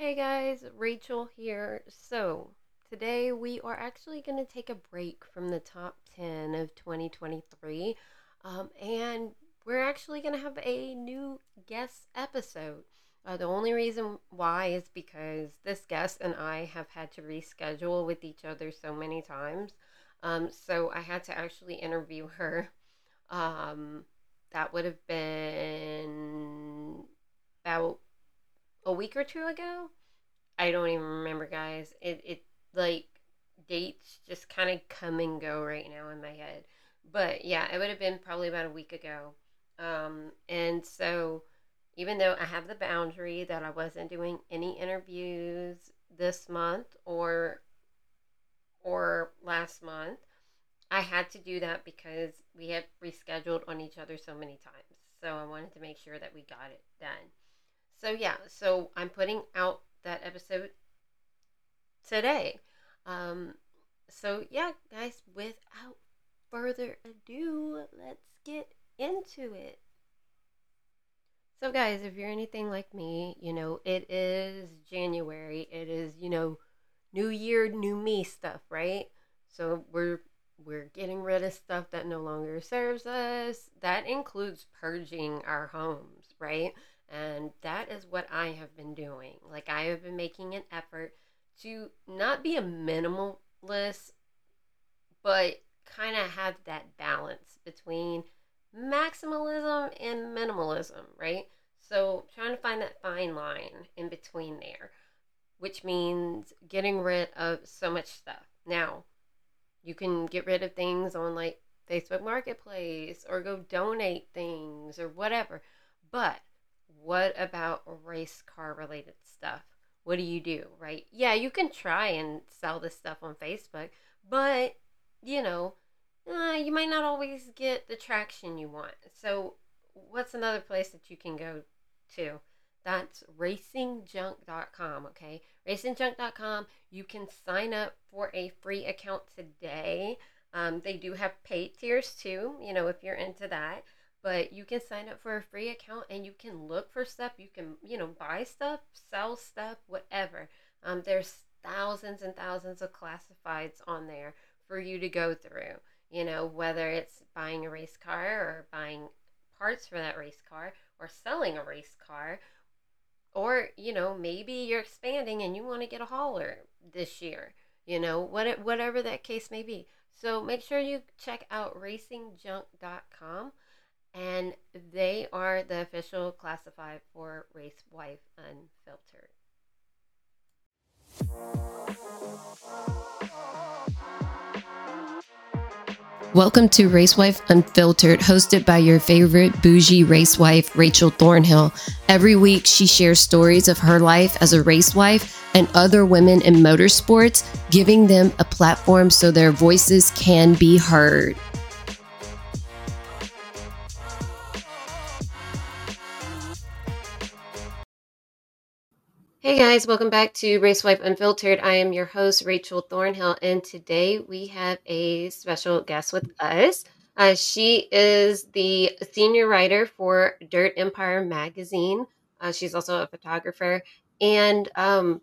Hey guys, Rachel here. So, today we are actually going to take a break from the top 10 of 2023. Um, and we're actually going to have a new guest episode. Uh, the only reason why is because this guest and I have had to reschedule with each other so many times. Um, so, I had to actually interview her. Um, that would have been about a week or two ago. I don't even remember, guys. It it like dates just kind of come and go right now in my head. But yeah, it would have been probably about a week ago. Um, and so even though I have the boundary that I wasn't doing any interviews this month or or last month, I had to do that because we have rescheduled on each other so many times. So I wanted to make sure that we got it done. So yeah, so I'm putting out that episode today. Um, so yeah, guys, without further ado, let's get into it. So guys, if you're anything like me, you know, it is January. It is, you know, new year, new me stuff, right? So we're we're getting rid of stuff that no longer serves us. That includes purging our homes, right? And that is what I have been doing. Like, I have been making an effort to not be a minimalist, but kind of have that balance between maximalism and minimalism, right? So, trying to find that fine line in between there, which means getting rid of so much stuff. Now, you can get rid of things on like Facebook Marketplace or go donate things or whatever. But what about race car related stuff? What do you do, right? Yeah, you can try and sell this stuff on Facebook, but you know, uh, you might not always get the traction you want. So, what's another place that you can go to? That's racingjunk.com, okay? Racingjunk.com, you can sign up for a free account today. Um, they do have paid tiers too, you know, if you're into that but you can sign up for a free account and you can look for stuff. You can you know buy stuff sell stuff whatever. Um, there's thousands and thousands of classifieds on there for you to go through you know whether it's buying a race car or buying parts for that race car or selling a race car or you know maybe you're expanding and you want to get a hauler this year you know what whatever that case may be. So make sure you check out racingjunk.com and they are the official classified for Race Wife Unfiltered. Welcome to Racewife Unfiltered, hosted by your favorite bougie racewife, Rachel Thornhill. Every week, she shares stories of her life as a racewife and other women in motorsports, giving them a platform so their voices can be heard. Hey guys, welcome back to Racewife Unfiltered. I am your host, Rachel Thornhill, and today we have a special guest with us. Uh, she is the senior writer for Dirt Empire magazine. Uh, she's also a photographer, and um,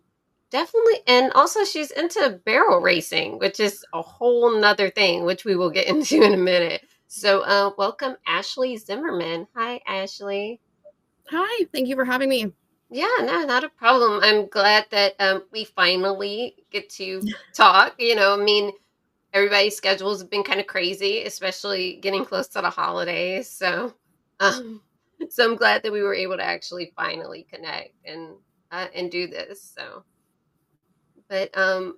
definitely, and also she's into barrel racing, which is a whole nother thing, which we will get into in a minute. So, uh, welcome, Ashley Zimmerman. Hi, Ashley. Hi, thank you for having me. Yeah, no, not a problem. I'm glad that um, we finally get to talk. You know, I mean, everybody's schedules have been kind of crazy, especially getting close to the holidays. So, um, so I'm glad that we were able to actually finally connect and uh, and do this. So, but um,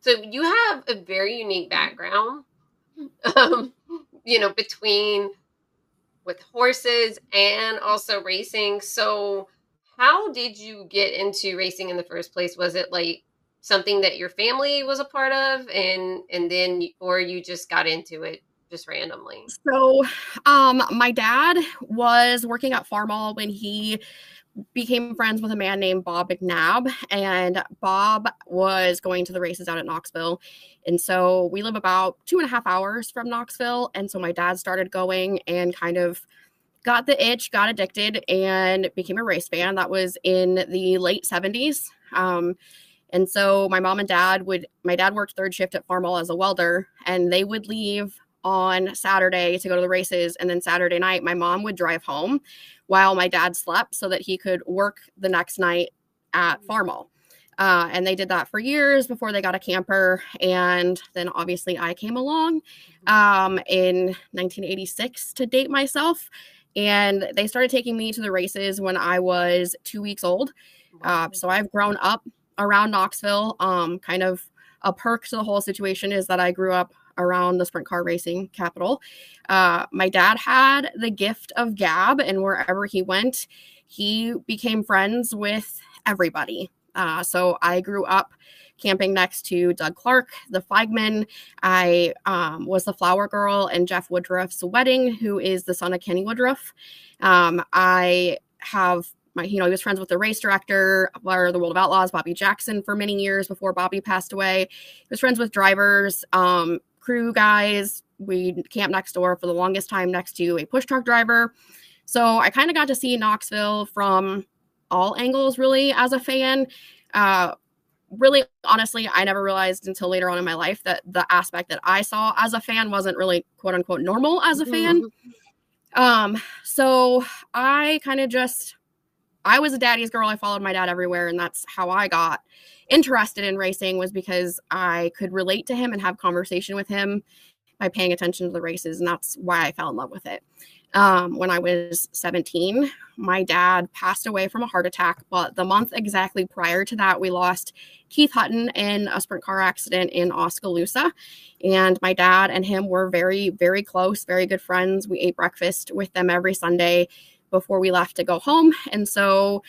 so you have a very unique background. Um, you know, between with horses and also racing. So how did you get into racing in the first place? Was it like something that your family was a part of and and then or you just got into it just randomly? So, um my dad was working at Farmall when he became friends with a man named Bob McNabb, and Bob was going to the races out at Knoxville. And so we live about two and a half hours from Knoxville. And so my dad started going and kind of got the itch, got addicted, and became a race fan. That was in the late 70s. Um, and so my mom and dad would, my dad worked third shift at Farmall as a welder, and they would leave on Saturday to go to the races. And then Saturday night, my mom would drive home while my dad slept so that he could work the next night at Farmall. Uh, and they did that for years before they got a camper. And then obviously I came along um, in 1986 to date myself. And they started taking me to the races when I was two weeks old. Uh, so I've grown up around Knoxville. Um, kind of a perk to the whole situation is that I grew up around the sprint car racing capital. Uh, my dad had the gift of gab, and wherever he went, he became friends with everybody. Uh, so I grew up camping next to Doug Clark, the flagman. I um, was the flower girl in Jeff Woodruff's wedding, who is the son of Kenny Woodruff. Um, I have my, you know, he was friends with the race director for the World of Outlaws, Bobby Jackson, for many years before Bobby passed away. He was friends with drivers, um, crew guys. We camped next door for the longest time next to a push truck driver. So I kind of got to see Knoxville from all angles really as a fan. Uh, really, honestly, I never realized until later on in my life that the aspect that I saw as a fan wasn't really quote unquote normal as a fan. Mm-hmm. Um, so I kind of just, I was a daddy's girl. I followed my dad everywhere, and that's how I got interested in racing was because I could relate to him and have conversation with him by paying attention to the races, and that's why I fell in love with it um, when I was 17. My dad passed away from a heart attack, but the month exactly prior to that, we lost Keith Hutton in a sprint car accident in Oskaloosa. And my dad and him were very, very close, very good friends. We ate breakfast with them every Sunday before we left to go home. And so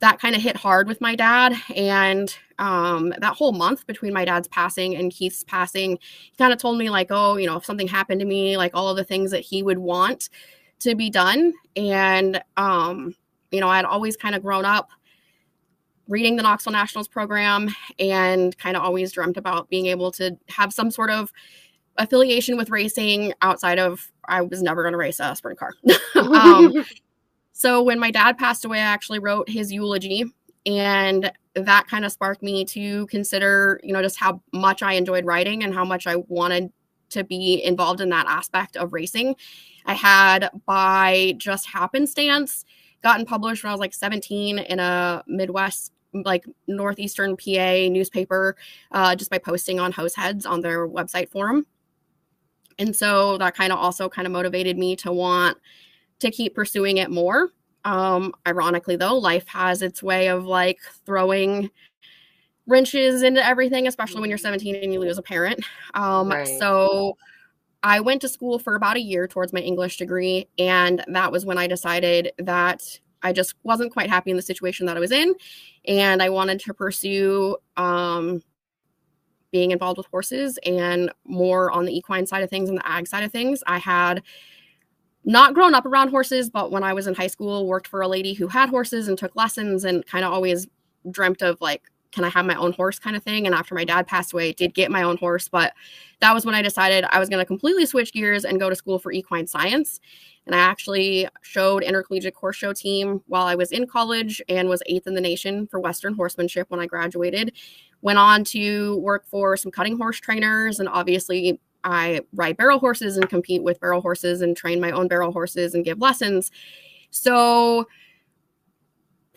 that kind of hit hard with my dad. And um, that whole month between my dad's passing and Keith's passing, he kind of told me, like, oh, you know, if something happened to me, like all of the things that he would want to be done. And, um, you know, I'd always kind of grown up reading the Knoxville Nationals program and kind of always dreamt about being able to have some sort of affiliation with racing outside of I was never going to race a sprint car. um, so when my dad passed away, I actually wrote his eulogy, and that kind of sparked me to consider, you know, just how much I enjoyed writing and how much I wanted to be involved in that aspect of racing. I had by just happenstance gotten published when I was like 17 in a Midwest like northeastern PA newspaper uh, just by posting on Hoseheads on their website forum. And so that kind of also kind of motivated me to want to keep pursuing it more. Um, ironically, though, life has its way of like throwing wrenches into everything, especially when you're 17 and you lose a parent. Um, right. So I went to school for about a year towards my English degree. And that was when I decided that I just wasn't quite happy in the situation that I was in. And I wanted to pursue um, being involved with horses and more on the equine side of things and the ag side of things. I had not grown up around horses, but when I was in high school, worked for a lady who had horses and took lessons and kind of always dreamt of like, can I have my own horse kind of thing? And after my dad passed away, did get my own horse, but that was when I decided I was going to completely switch gears and go to school for equine science. And I actually showed intercollegiate horse show team while I was in college and was eighth in the nation for Western horsemanship when I graduated. Went on to work for some cutting horse trainers and obviously I ride barrel horses and compete with barrel horses and train my own barrel horses and give lessons. So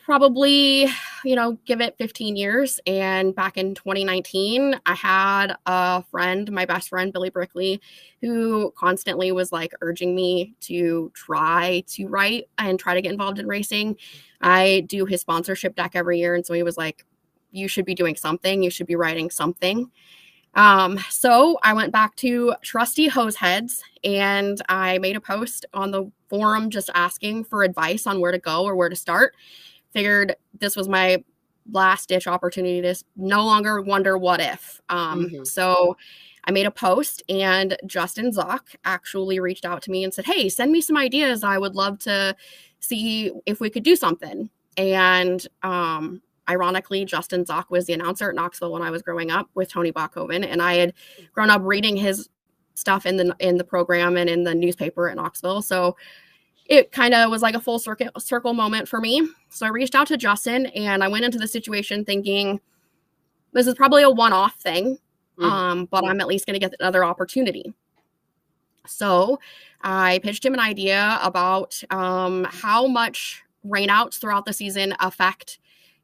probably, you know, give it 15 years. And back in 2019, I had a friend, my best friend, Billy Brickley, who constantly was like urging me to try to write and try to get involved in racing. I do his sponsorship deck every year. And so he was like, you should be doing something, you should be writing something. Um, so I went back to trusty Hoseheads and I made a post on the forum just asking for advice on where to go or where to start. Figured this was my last ditch opportunity to no longer wonder what if. Um, mm-hmm. So I made a post and Justin Zoch actually reached out to me and said, Hey, send me some ideas. I would love to see if we could do something. And um, ironically, Justin Zoch was the announcer at Knoxville when I was growing up with Tony Bachhoven, and I had grown up reading his stuff in the in the program and in the newspaper at Knoxville. So it kind of was like a full circle circle moment for me. So I reached out to Justin and I went into the situation thinking this is probably a one-off thing, mm-hmm. um, but I'm at least going to get another opportunity. So I pitched him an idea about um, how much rainouts throughout the season affect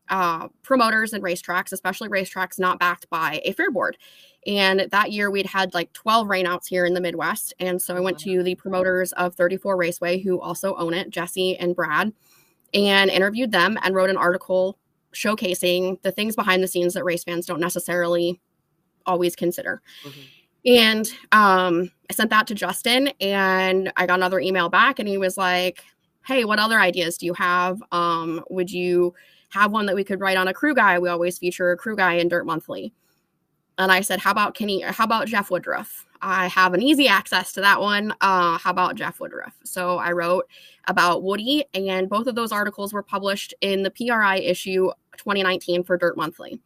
uh, promoters and racetracks, especially racetracks not backed by a fair board. And that year we'd had like 12 rainouts here in the Midwest. And so I went to the promoters of 34 Raceway, who also own it, Jesse and Brad, and interviewed them and wrote an article showcasing the things behind the scenes that race fans don't necessarily always consider. Mm-hmm. And um, I sent that to Justin and I got another email back and he was like, Hey, what other ideas do you have? Um, would you have one that we could write on a crew guy? We always feature a crew guy in Dirt Monthly. And I said, How about Kenny? How about Jeff Woodruff? I have an easy access to that one. Uh, how about Jeff Woodruff? So I wrote about Woody, and both of those articles were published in the PRI issue 2019 for Dirt Monthly.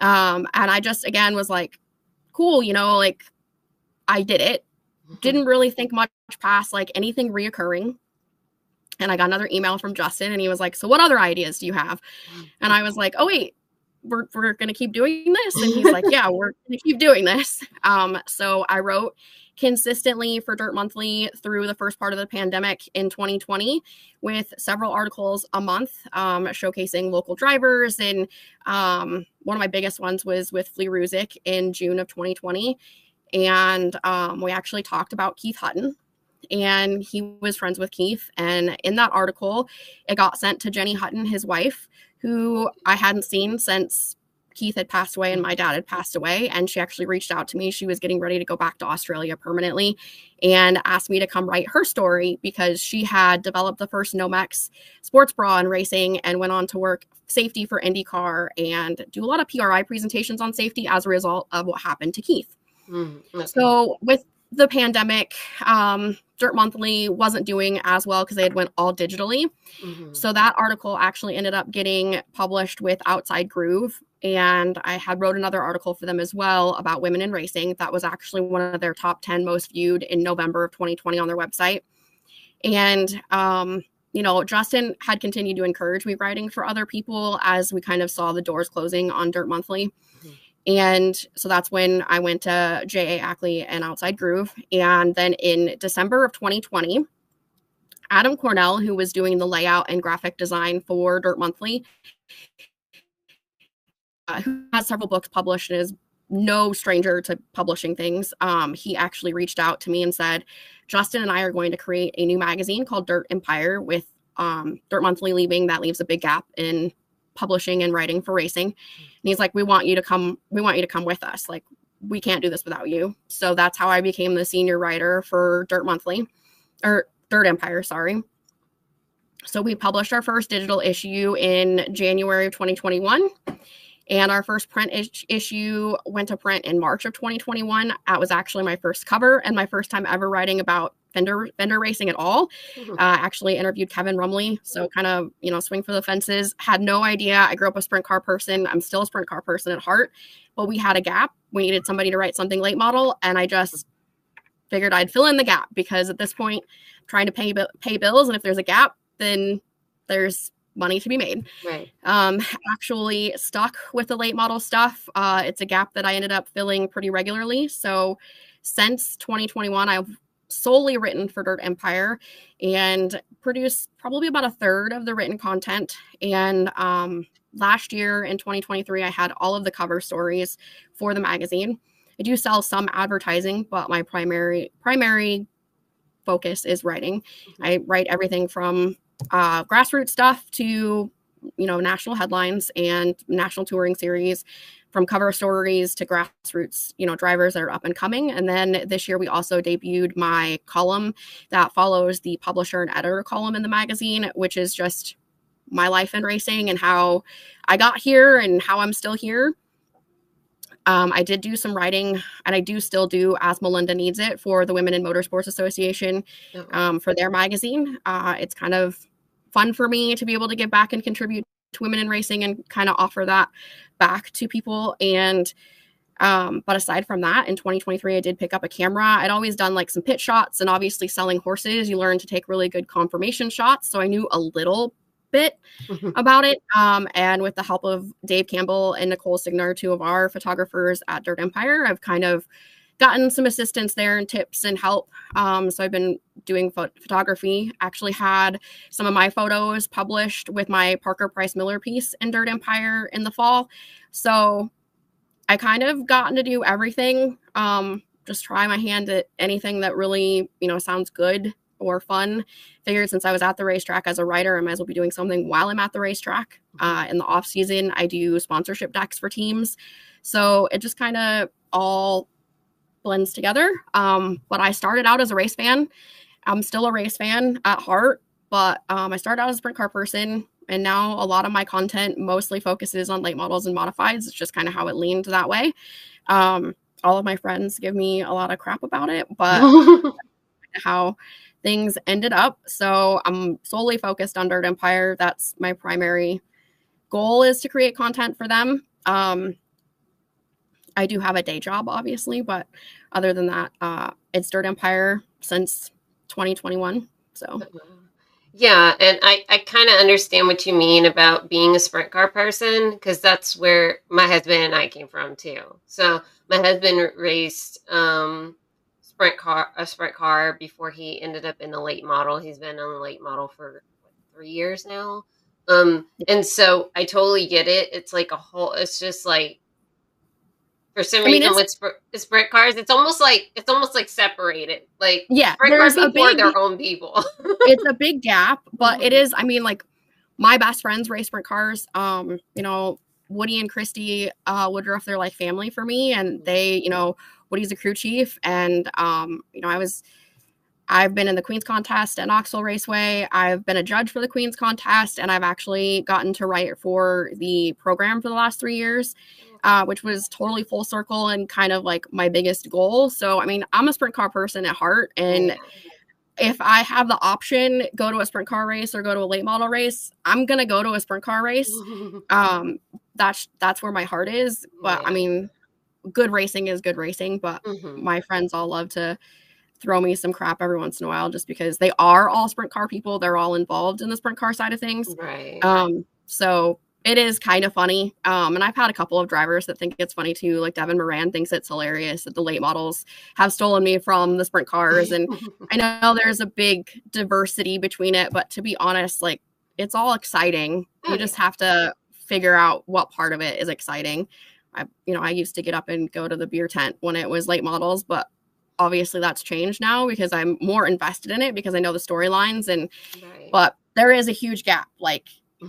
Um, and I just again was like, cool, you know, like I did it. Mm-hmm. Didn't really think much past like anything reoccurring. And I got another email from Justin and he was like, So what other ideas do you have? And I was like, Oh, wait, we're, we're going to keep doing this. And he's like, Yeah, we're going to keep doing this. Um, so I wrote consistently for Dirt Monthly through the first part of the pandemic in 2020 with several articles a month um, showcasing local drivers. And um, one of my biggest ones was with Flea Ruzick in June of 2020. And um, we actually talked about Keith Hutton. And he was friends with Keith. And in that article, it got sent to Jenny Hutton, his wife, who I hadn't seen since Keith had passed away and my dad had passed away. And she actually reached out to me. She was getting ready to go back to Australia permanently and asked me to come write her story because she had developed the first Nomex sports bra in racing and went on to work safety for IndyCar and do a lot of PRI presentations on safety as a result of what happened to Keith. Mm-hmm. So with the pandemic, um, Dirt Monthly wasn't doing as well because they had went all digitally. Mm-hmm. So that article actually ended up getting published with Outside Groove, and I had wrote another article for them as well about women in racing. That was actually one of their top ten most viewed in November of 2020 on their website. And um, you know, Justin had continued to encourage me writing for other people as we kind of saw the doors closing on Dirt Monthly. Mm-hmm. And so that's when I went to J.A. Ackley and Outside Groove. And then in December of 2020, Adam Cornell, who was doing the layout and graphic design for Dirt Monthly, uh, who has several books published and is no stranger to publishing things, um, he actually reached out to me and said, Justin and I are going to create a new magazine called Dirt Empire with um, Dirt Monthly leaving. That leaves a big gap in publishing and writing for racing. Hmm. And he's like, we want you to come, we want you to come with us. Like, we can't do this without you. So that's how I became the senior writer for Dirt Monthly or Dirt Empire, sorry. So we published our first digital issue in January of 2021. And our first print is- issue went to print in March of 2021. That was actually my first cover and my first time ever writing about fender fender racing at all. Mm-hmm. Uh, actually interviewed Kevin Rumley, so kind of you know swing for the fences. Had no idea. I grew up a sprint car person. I'm still a sprint car person at heart, but we had a gap. We needed somebody to write something late model, and I just figured I'd fill in the gap because at this point, I'm trying to pay pay bills, and if there's a gap, then there's money to be made. Right. Um, actually stuck with the late model stuff. Uh, it's a gap that I ended up filling pretty regularly. So since 2021, I've solely written for Dirt Empire and produced probably about a third of the written content. And um, last year in 2023, I had all of the cover stories for the magazine. I do sell some advertising, but my primary primary focus is writing. Mm-hmm. I write everything from uh, grassroots stuff to you know national headlines and national touring series from cover stories to grassroots, you know, drivers that are up and coming. And then this year we also debuted my column that follows the publisher and editor column in the magazine, which is just my life in racing and how I got here and how I'm still here. Um, I did do some writing, and I do still do as Melinda needs it for the Women in Motorsports Association oh. um, for their magazine. Uh, it's kind of fun for me to be able to give back and contribute to women in racing and kind of offer that back to people. And Um, but aside from that, in 2023, I did pick up a camera. I'd always done like some pit shots, and obviously selling horses, you learn to take really good conformation shots. So I knew a little bit about it. Um, and with the help of Dave Campbell and Nicole Signer, two of our photographers at Dirt Empire, I've kind of gotten some assistance there and tips and help. Um, so I've been doing photography. Actually, had some of my photos published with my Parker Price Miller piece in Dirt Empire in the fall. So I kind of gotten to do everything. Um, just try my hand at anything that really, you know, sounds good or fun. Figured since I was at the racetrack as a writer, I might as well be doing something while I'm at the racetrack. Uh, in the off season, I do sponsorship decks for teams, so it just kind of all blends together. Um, but I started out as a race fan. I'm still a race fan at heart, but um, I started out as a sprint car person, and now a lot of my content mostly focuses on late models and modifieds. It's just kind of how it leaned that way. Um, all of my friends give me a lot of crap about it, but how things ended up. So I'm solely focused on Dirt Empire. That's my primary goal is to create content for them. Um, I do have a day job, obviously, but other than that, uh, it's Dirt Empire since 2021. So. Yeah, and I, I kind of understand what you mean about being a sprint car person because that's where my husband and I came from too. So my husband raced um, sprint car a sprint car before he ended up in the late model. He's been on the late model for what, three years now. Um, and so I totally get it. It's like a whole. It's just like for some I mean, reason with sprint, cars, it's almost like it's almost like separated. Like yeah, sprint cars a big, their own people. it's a big gap, but mm-hmm. it is. I mean, like my best friends race sprint cars. Um, you know, Woody and Christy uh, Woodruff, they're like family for me, and mm-hmm. they, you know, Woody's a crew chief, and um, you know, I was. I've been in the Queen's contest at Knoxville Raceway. I've been a judge for the Queen's contest, and I've actually gotten to write for the program for the last three years, uh, which was totally full circle and kind of like my biggest goal. So, I mean, I'm a sprint car person at heart, and if I have the option, go to a sprint car race or go to a late model race, I'm gonna go to a sprint car race. Um, that's that's where my heart is. But I mean, good racing is good racing, but mm-hmm. my friends all love to throw me some crap every once in a while just because they are all sprint car people. They're all involved in the sprint car side of things. Right. Um, so it is kind of funny. Um, and I've had a couple of drivers that think it's funny too. Like Devin Moran thinks it's hilarious that the late models have stolen me from the sprint cars. And I know there's a big diversity between it, but to be honest, like it's all exciting. You just have to figure out what part of it is exciting. I, you know, I used to get up and go to the beer tent when it was late models, but obviously that's changed now because I'm more invested in it because I know the storylines and, right. but there is a huge gap. Like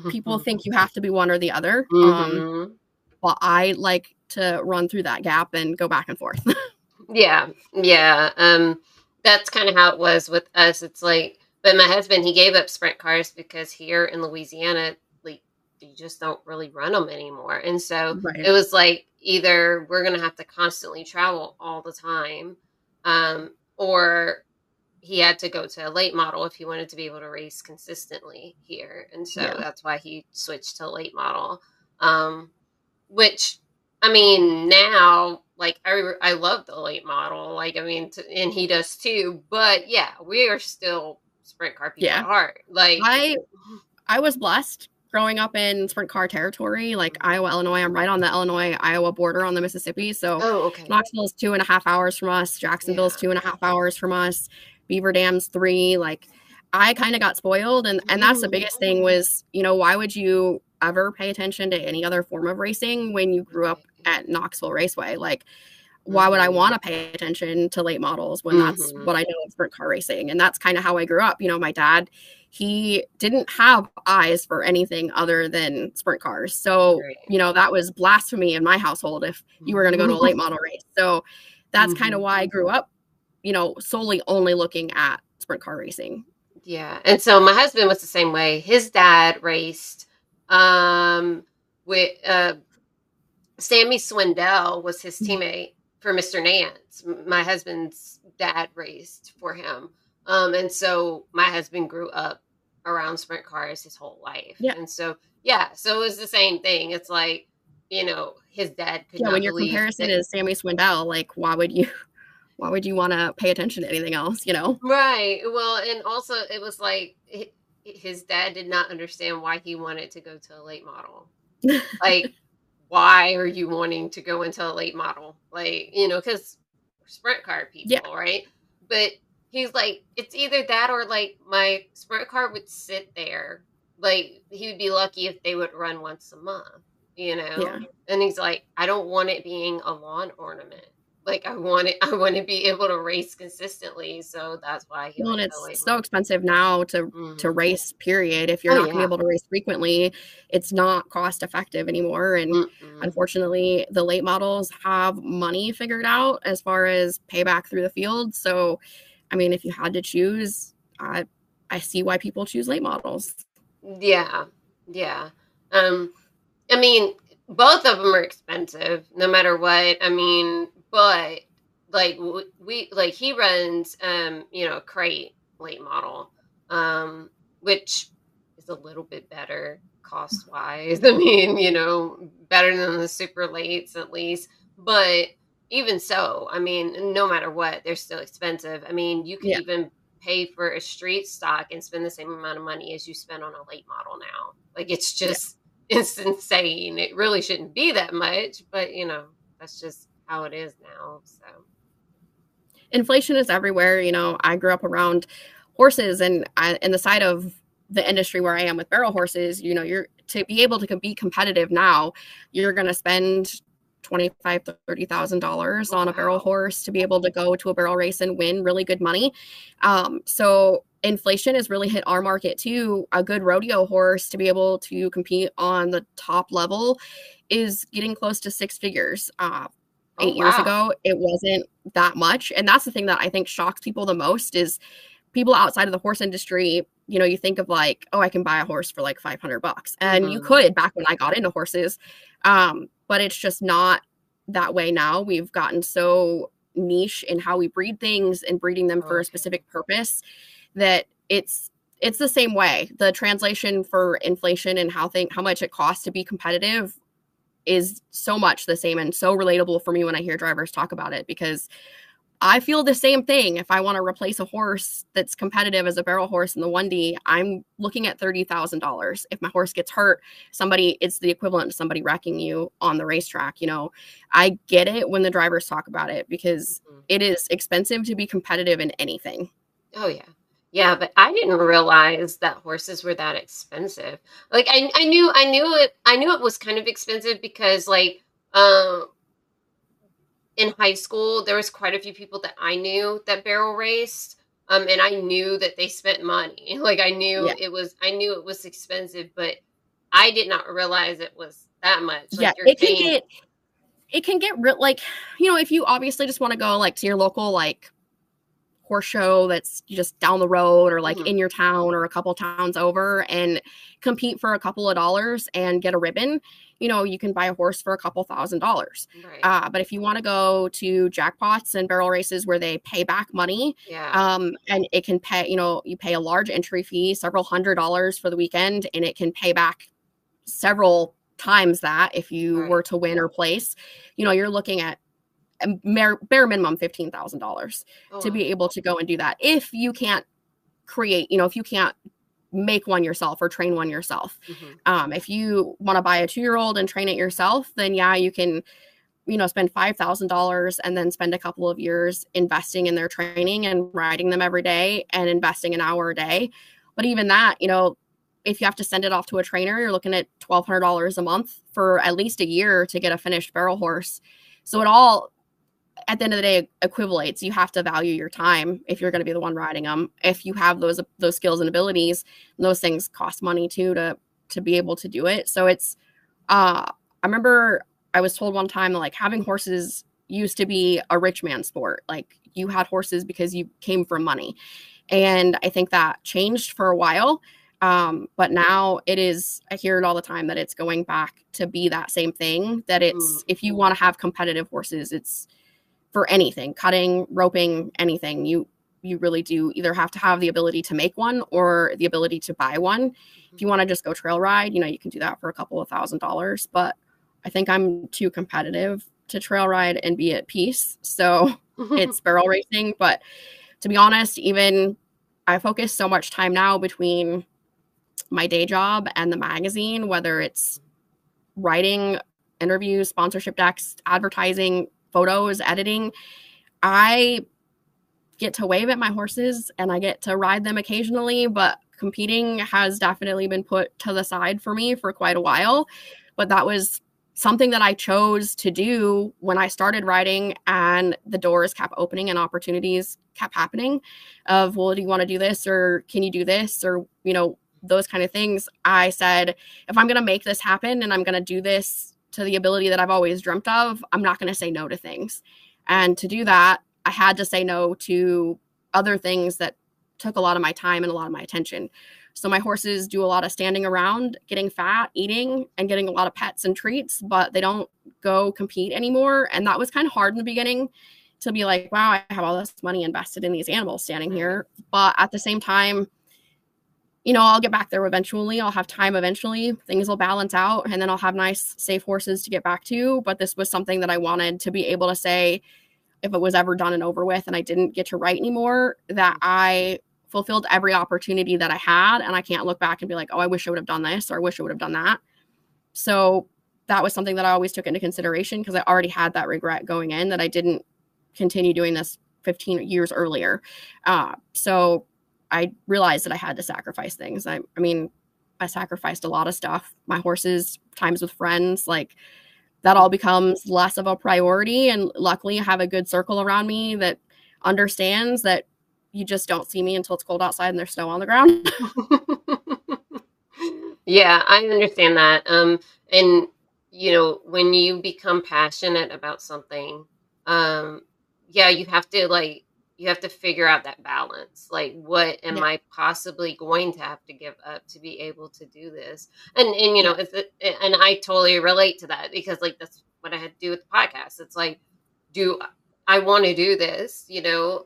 people think you have to be one or the other. Um, mm-hmm. Um, well, I like to run through that gap and go back and forth. yeah. Yeah. Um, that's kind of how it was with us. It's like, but my husband, he gave up sprint cars because here in Louisiana, like you just don't really run them anymore. And so right. it was like either we're going to have to constantly travel all the time, um, or he had to go to a late model if he wanted to be able to race consistently here. And so yeah. that's why he switched to late model. Um, which, I mean, now, like, I, I love the late model. Like, I mean, to, and he does too. But yeah, we are still sprint car people yeah. at heart. Like, I, I was blessed growing up in sprint car territory, like Iowa, Illinois. I'm right on the Illinois Iowa border on the Mississippi. So oh, okay. Knoxville is two and a half hours from us. Jacksonville is yeah. two and a half hours from us. Beaver Dam's three. Like I kind of got spoiled, and and that's the biggest thing was you know why would you ever pay attention to any other form of racing when you grew up at Knoxville Raceway? Like why would I mm-hmm. want to pay attention to late models when that's mm-hmm. what I know of sprint car racing? And that's kind of how I grew up. You know, my dad he didn't have eyes for anything other than sprint cars. So, right. you know, that was blasphemy in my household if you were going to go to a late model race. So that's mm-hmm. kind of why I grew up, you know, solely only looking at sprint car racing. Yeah. And so my husband was the same way. His dad raced um with uh Sammy Swindell was his mm-hmm. teammate for Mr. Nance. My husband's dad raced for him. Um, and so my husband grew up around sprint cars his whole life. Yeah. And so, yeah, so it was the same thing. It's like, you know, his dad could yeah, not when your comparison that- is Sammy Swindell, like why would you why would you want to pay attention to anything else, you know? Right. Well, and also it was like his dad did not understand why he wanted to go to a late model. Like, why are you wanting to go into a late model? Like, you know, because sprint car people, Yeah. right? But he's like, it's either that or like my sprint car would sit there. Like, he would be lucky if they would run once a month, you know? Yeah. And he's like, I don't want it being a lawn ornament. Like I want it, I want to be able to race consistently. So that's why he Well, and it's so expensive now to model. to Mhm. race period if you're Oh, not yeah. be able to race frequently it's not cost effective anymore and Mm-mm. unfortunately the late models have money figured out as far as payback through the field so i mean if you had to choose i i see why people choose late models Yeah, yeah. Um, I mean, both of them are expensive, no matter what. I mean, but like we like he runs, um, you know, a crate late model, um, which is a little bit better cost wise. I mean, you know, better than the super lates at least. But even so, I mean, no matter what, they're still expensive. I mean, you can Yeah. even pay for a street stock and spend the same amount of money as you spend on a late model now. Like it's Yeah. just it's insane. It really shouldn't be that much, but you know, that's just how it is now. So. Inflation is everywhere you know i grew up around horses and I, in the side of the industry where i am with barrel horses you know you're to be able to be competitive now you're going to spend twenty-five to thirty thousand dollars on a barrel horse to be able to go to a barrel race and win really good money. Um, so inflation has really hit our market too. A good rodeo horse to be able to compete on the top level is getting close to six figures uh, Oh, eight years ago it wasn't that much and that's the thing that i think shocks people the most is people outside of the horse industry you know you think of like oh i can buy a horse for like 500 bucks and you Mhm. could back when i got into horses um, but it's just not that way now. We've gotten so niche in how we breed things and breeding them for a specific purpose that it's it's the same way. The translation for inflation and how thing how much it costs to be competitive is so much the same and so relatable for me when I hear drivers talk about it because I feel the same thing. If I want to replace a horse that's competitive as a barrel horse in the 1D, I'm looking at $30,000. If my horse gets hurt, somebody, it's the equivalent to somebody wrecking you on the racetrack. You know, I get it when the drivers talk about it because Mhm. it is expensive to be competitive in anything. Oh yeah. Yeah, but I didn't realize that horses were that expensive. Like I I knew I knew it I knew it was kind of expensive because like um in high school there was quite a few people that I knew that barrel raced. Um and I knew that they spent money. Like I knew Yeah. it was I knew it was expensive, but I did not realize it was that much. Like yeah, it can paying- get it can get real like you know if you obviously just want to go like to your local like horse show that's just down the road or like Mhm. in your town or a couple towns over and compete for a couple of dollars and get a ribbon you know you can buy a horse for a couple thousand dollars right. uh, but if you want to go to jackpots and barrel races where they pay back money yeah. um, and it can pay you know you pay a large entry fee several hundred dollars for the weekend and it can pay back several times that if you Right. were to win or place you know you're looking at bare, bare minimum $15000 Oh, to be able to go and do that if you can't create you know if you can't make one yourself or train one yourself mhm. um, if you want to buy a two year old and train it yourself, then yeah, you can, you know, spend five thousand dollars and then spend a couple of years investing in their training and riding them every day and investing an hour a day. But even that, you know, if you have to send it off to a trainer, you're looking at twelve hundred dollars a month for at least a year to get a finished barrel horse. So it all at the end of the day equivalates. You have to value your time if you're going to be the one riding them. If you have those those skills and abilities, those things cost money too to to be able to do it. So it's uh I remember I was told one time that like having horses used to be a rich man sport. Like you had horses because you came from money. And I think that changed for a while. Um, but now it is, I hear it all the time that it's going back to be that same thing. That it's, if you want to have competitive horses, it's for anything, cutting, roping, anything. You, you really do either have to have the ability to make one or the ability to buy one. If you mm-hmm. want to just go trail ride, you know, you can do that for a couple of thousand dollars. But I think I'm too competitive to trail ride and be at peace. So it's barrel racing. But to be honest, even I focus so much time now between my day job and the magazine, whether it's writing interviews, sponsorship decks, advertising, photos, editing. I get to wave at my horses and I get to ride them occasionally, but competing has definitely been put to the side for me for quite a while. But that was something that I chose to do when I started riding and the doors kept opening and opportunities kept happening of well do you want to do this or can you do this or you know those kind of things I said if I'm going to make this happen and I'm going to do this to the ability that I've always dreamt of I'm not going to say no to things and to do that I had to say no to other things that took a lot of my time and a lot of my attention so my horses do a lot of standing around, getting fat, eating, and getting a lot of pets and treats, but they don't go compete anymore. And that was kind of hard in the beginning to be like, wow, I have all this money invested in these animals standing here. But at the same time, you know, I'll get back there eventually. I'll have time eventually. Things will balance out and then I'll have nice, safe horses to get back to. But this was something that I wanted to be able to say if it was ever done and over with and I didn't get to write anymore, that I fulfilled every opportunity that I had. And I can't look back and be like, oh, I wish I would have done this or I wish I would have done that. So that was something that I always took into consideration because I already had that regret going in that I didn't continue doing this 15 years earlier. Uh, so I realized that I had to sacrifice things. I, I mean, I sacrificed a lot of stuff. My horses, times with friends, like that all becomes less of a priority. And luckily, I have a good circle around me that understands that you just don't see me until it's cold outside and there's snow on the ground. yeah, I understand that. Um, and you know, when you become passionate about something, um, yeah, you have to like you have to figure out that balance. Like, what am yeah. I possibly going to have to give up to be able to do this? And and you know, if it, and I totally relate to that because like that's what I had to do with the podcast. It's like, do I want to do this? You know,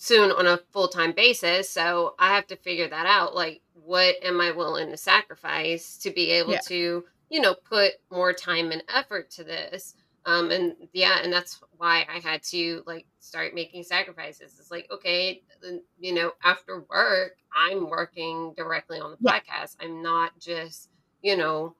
soon on a full time basis. So I have to figure that out. Like, what am I willing to sacrifice to be able yeah. to, you know, put more time and effort to this? Um, and yeah, and that's why I had to like start making sacrifices. It's like, okay, you know, after work, I'm working directly on the yeah. podcast. I'm not just, you know,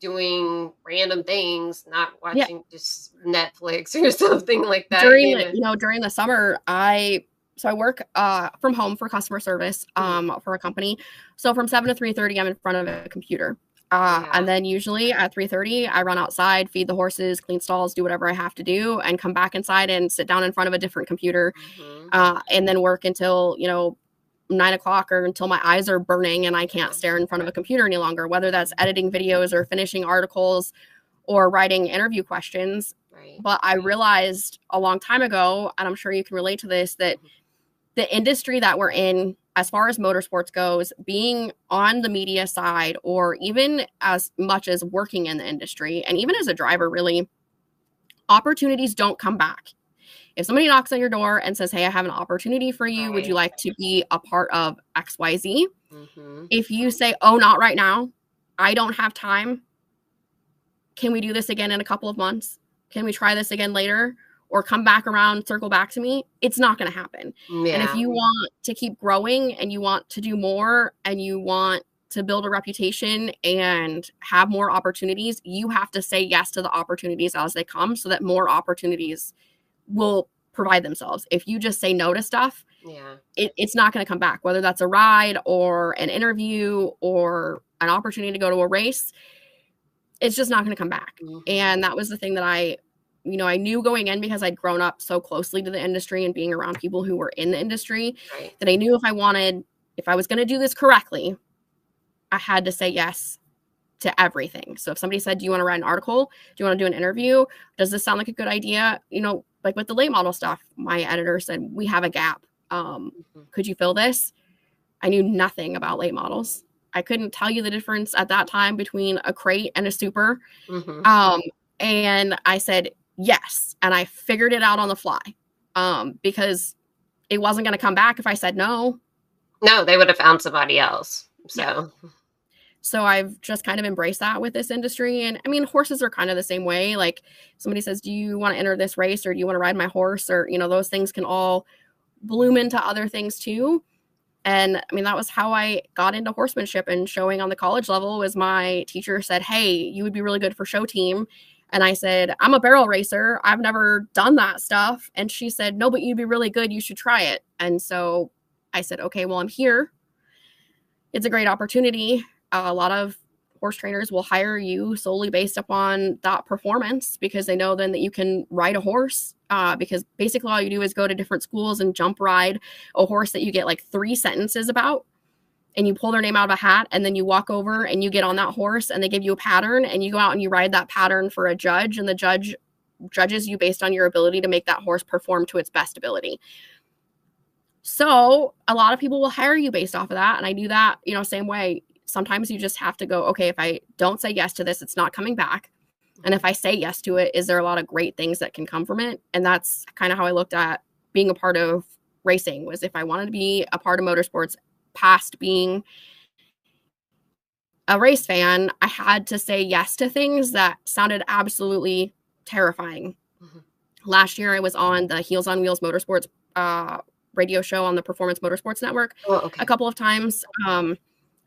doing random things, not watching yeah. just Netflix or something like that. During you know? you know, during the summer, I so I work uh, from home for customer service mm-hmm. um, for a company. So from seven to three thirty, I'm in front of a computer, uh, yeah. and then usually at three thirty, I run outside, feed the horses, clean stalls, do whatever I have to do, and come back inside and sit down in front of a different computer, mm-hmm. uh, and then work until you know nine o'clock or until my eyes are burning and I can't stare in front of a computer any longer. Whether that's editing videos or finishing articles or writing interview questions. Right. But I realized a long time ago, and I'm sure you can relate to this, that mm-hmm the industry that we're in as far as motorsports goes being on the media side or even as much as working in the industry and even as a driver really opportunities don't come back. If somebody knocks on your door and says hey i have an opportunity for you. Would you like to be a part of xyz mm-hmm. if you say oh not right now. I don't have time. Can we do this again in a couple of months? Can we try this again later or come back around, circle back to me, it's not going to happen. Yeah. And if you want to keep growing and you want to do more and you want to build a reputation and have more opportunities, you have to say yes to the opportunities as they come so that more opportunities will provide themselves. If you just say no to stuff, yeah, it, it's not going to come back, whether that's a ride or an interview or an opportunity to go to a race. It's just not going to come back. Mm-hmm. And that was the thing that I you know, I knew going in because I'd grown up so closely to the industry and being around people who were in the industry right. that I knew if I wanted, if I was going to do this correctly, I had to say yes to everything. So if somebody said, Do you want to write an article? Do you want to do an interview? Does this sound like a good idea? You know, like with the late model stuff, my editor said, We have a gap. Um, mm-hmm. Could you fill this? I knew nothing about late models. I couldn't tell you the difference at that time between a crate and a super. Mm-hmm. Um, and I said, yes and i figured it out on the fly um because it wasn't going to come back if i said no no they would have found somebody else so yeah. So I've just kind of embraced that with this industry. And I mean, horses are kind of the same way. Like somebody says, Do you want to enter this race or do you want to ride my horse? Or, you know, those things can all bloom into other things too. And I mean, that was how I got into horsemanship and showing on the college level was my teacher said, Hey, you would be really good for show team. And I said, I'm a barrel racer. I've never done that stuff. And she said, No, but you'd be really good. You should try it. And so I said, Okay, well, I'm here. It's a great opportunity a lot of horse trainers will hire you solely based upon that performance because they know then that you can ride a horse. Uh, because basically all you do is go to different schools and jump ride a horse that you get like three sentences about and you pull their name out of a hat and then you walk over and you get on that horse and they give you a pattern and you go out and you ride that pattern for a judge and the judge judges you based on your ability to make that horse perform to its best ability. So, a lot of people will hire you based off of that and I do that, you know, same way sometimes you just have to go, okay, if I don't say yes to this, it's not coming back. And if I say yes to it, is there a lot of great things that can come from it? And that's kind of how I looked at being a part of racing was if I wanted to be a part of motorsports past being a race fan, I had to say yes to things that sounded absolutely terrifying. Mm-hmm. Last year, I was on the Heels on Wheels Motorsports uh, radio show on the Performance Motorsports Network oh, okay. a couple of times. Um,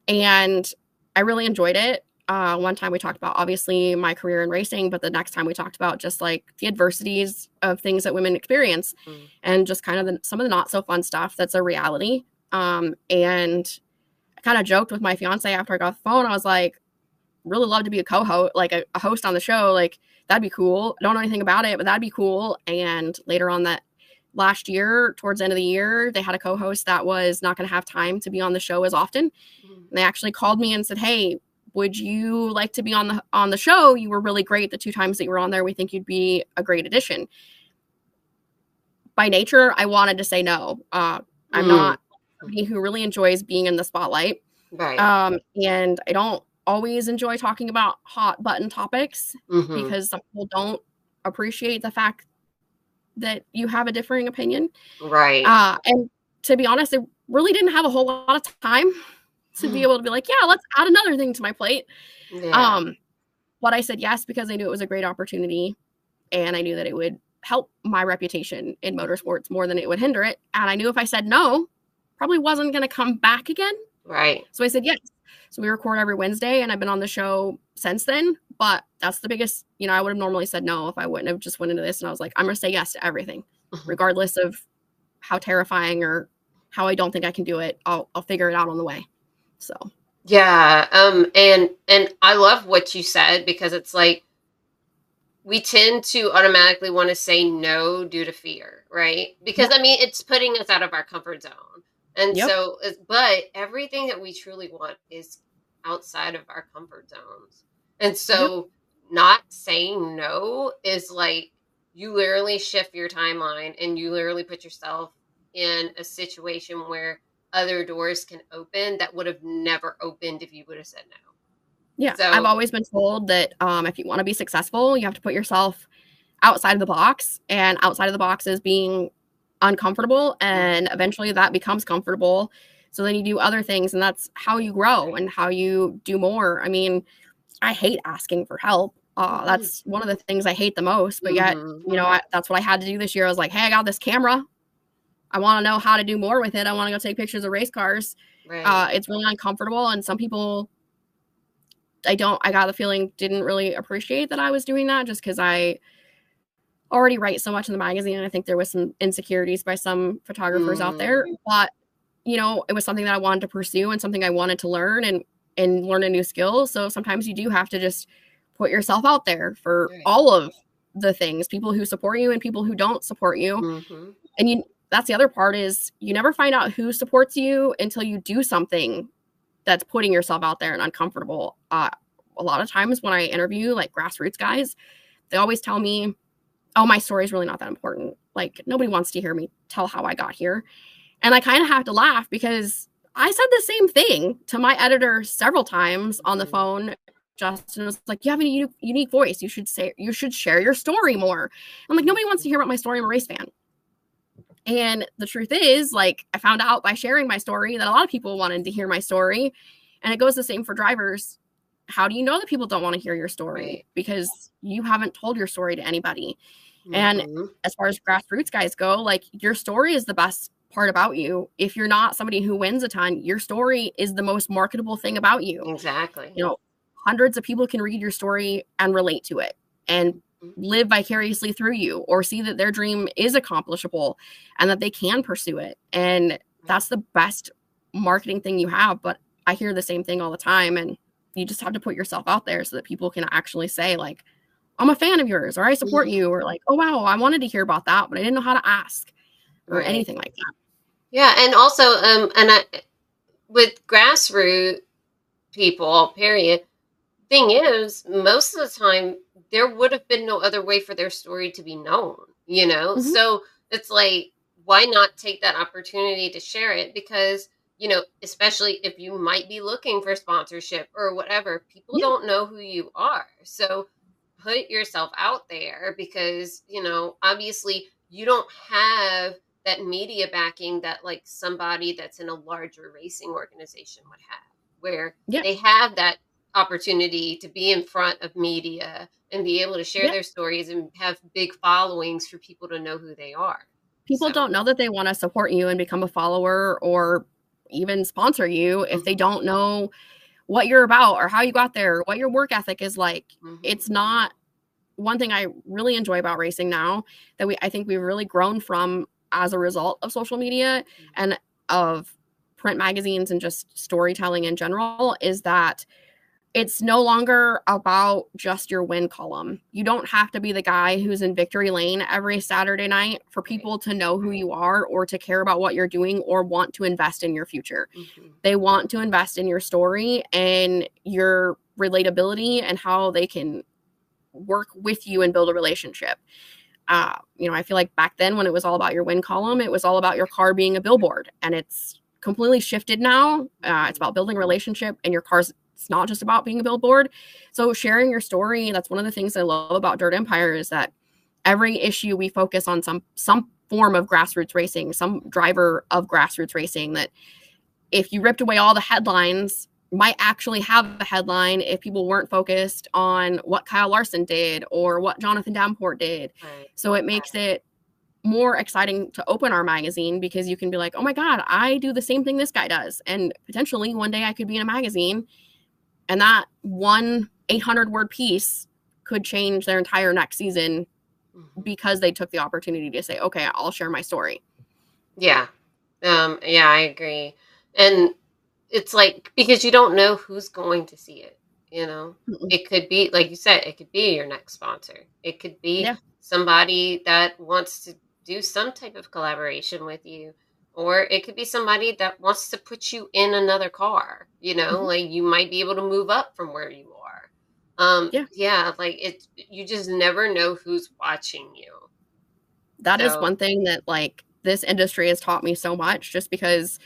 and I really enjoyed it. Uh, one time we talked about obviously my career in racing, but the next time we talked about just like the adversities of things that women experience mm. and just kind of the, some of the not so fun stuff that's a reality. Um, and I kind of joked with my fiance after I got the phone. I was like, really love to be a co-host, like a, a host on the show. Like that'd be cool. I don't know anything about it, but that'd be cool. And later on that last year, towards the end of the year, they had a co-host that was not going to have time to be on the show as often. Mm-hmm. they actually called me and said, "Hey, would you like to be on the on the show? You were really great the two times that you were on there. We think you'd be a great addition." By nature, I wanted to say no. Uh, I'm mm. not somebody who really enjoys being in the spotlight. Right. Um, and I don't always enjoy talking about hot button topics mm-hmm. because some people don't appreciate the fact that you have a differing opinion. Right. Uh, and to be honest, I really didn't have a whole lot of time to be hmm. able to be like, yeah, let's add another thing to my plate. Yeah. Um, but I said yes because I knew it was a great opportunity and I knew that it would help my reputation in motorsports more than it would hinder it. And I knew if I said no, probably wasn't going to come back again. Right. So I said yes. So we record every Wednesday and I've been on the show since then. But that's the biggest, you know, I would have normally said no if I wouldn't have just went into this and I was like, I'm gonna say yes to everything, mm-hmm. regardless of how terrifying or how I don't think I can do it. I'll I'll figure it out on the way. So yeah, um, and and I love what you said because it's like we tend to automatically want to say no due to fear, right? Because I mean, it's putting us out of our comfort zone. And yep. so, but everything that we truly want is outside of our comfort zones. And so yep. not saying no is like you literally shift your timeline and you literally put yourself in a situation where other doors can open that would have never opened if you would have said no. Yeah, so, I've always been told that um, if you want to be successful, you have to put yourself outside of the box, and outside of the box is being uncomfortable, and eventually that becomes comfortable. So then you do other things, and that's how you grow and how you do more. I mean, I hate asking for help. Uh, that's one of the things I hate the most. But yet, mm-hmm. you know, I, that's what I had to do this year. I was like, hey, I got this camera. I want to know how to do more with it. I want to go take pictures of race cars. Right. Uh, it's really uncomfortable, and some people, I don't. I got the feeling didn't really appreciate that I was doing that just because I already write so much in the magazine. and I think there was some insecurities by some photographers mm. out there, mm. but you know, it was something that I wanted to pursue and something I wanted to learn and and learn a new skill. So sometimes you do have to just put yourself out there for right. all of the things, people who support you and people who don't support you. Mm-hmm. And you that's the other part is you never find out who supports you until you do something that's putting yourself out there and uncomfortable. Uh, a lot of times when I interview like grassroots guys, they always tell me, "Oh, my story is really not that important. Like nobody wants to hear me tell how I got here." And I kind of have to laugh because I said the same thing to my editor several times on the mm-hmm. phone. Justin was like, "You have a unique, unique voice. You should say you should share your story more." I'm like, "Nobody wants to hear about my story. I'm a race fan." And the truth is, like, I found out by sharing my story that a lot of people wanted to hear my story. And it goes the same for drivers. How do you know that people don't want to hear your story? Because you haven't told your story to anybody. And Mhm. as far as grassroots guys go, like your story is the best part about you. If you're not somebody who wins a ton, your story is the most marketable thing about you. exactly. You know, hundreds of people can read your story and relate to it and Mhm. live vicariously through you or see that their dream is accomplishable and that they can pursue it. And that's the best marketing thing you have. But I hear the same thing all the time. And you just have to put yourself out there so that people can actually say, like, I'm a fan of yours, or I support Mhm. you, or like, oh wow, I wanted to hear about that, but I didn't know how to ask, or Right. anything like that. Yeah, and also, um, and I, with grassroots people, period. Thing is, most of the time, there would have been no other way for their story to be known. You know, Mhm. so it's like, why not take that opportunity to share it? Because you know, especially if you might be looking for sponsorship or whatever, people Yeah. don't know who you are. So put yourself out there because you know, obviously, you don't have that media backing that like somebody that's in a larger racing organization would have where Yeah. they have that opportunity to be in front of media and be able to share Yeah. their stories and have big followings for people to know who they are People So- don't know that they want to support you and become a follower or even sponsor you if they Mhm. don't know what you're about or how you got there, or what your work ethic is like. Mhm. It's not one thing I really enjoy about racing now that we I think we've really grown from as a result of social media and of print magazines and just storytelling in general is that it's no longer about just your win column. You don't have to be the guy who's in victory lane every Saturday night for people to know who you are or to care about what you're doing or want to invest in your future. Mhm. They want to invest in your story and your relatability and how they can work with you and build a relationship. Uh, you know, I feel like back then when it was all about your win column, it was all about your car being a billboard, and it's completely shifted now. Uh, it's about building a relationship, and your car's it's not just about being a billboard. So sharing your story, that's one of the things I love about Dirt Empire is that every issue we focus on some some form of grassroots racing, some driver of grassroots racing that if you ripped away all the headlines might actually have a headline if people weren't focused on what Kyle Larson did or what Jonathan Davenport did. right So it makes it more exciting to open our magazine because you can be like, oh my God, I do the same thing this guy does. And potentially one day I could be in a magazine and that one 800 word piece could change their entire next season Mhm. because they took the opportunity to say, okay, I'll share my story. yeah um yeah i agree and it's like because you don't know who's going to see it you know Mm-mm. it could be like you said it could be your next sponsor it could be Yeah. somebody that wants to do some type of collaboration with you or it could be somebody that wants to put you in another car you know Mhm. like you might be able to move up from where you are um Yeah. yeah like it you just never know who's watching you That is So- one thing that like this industry has taught me so much just because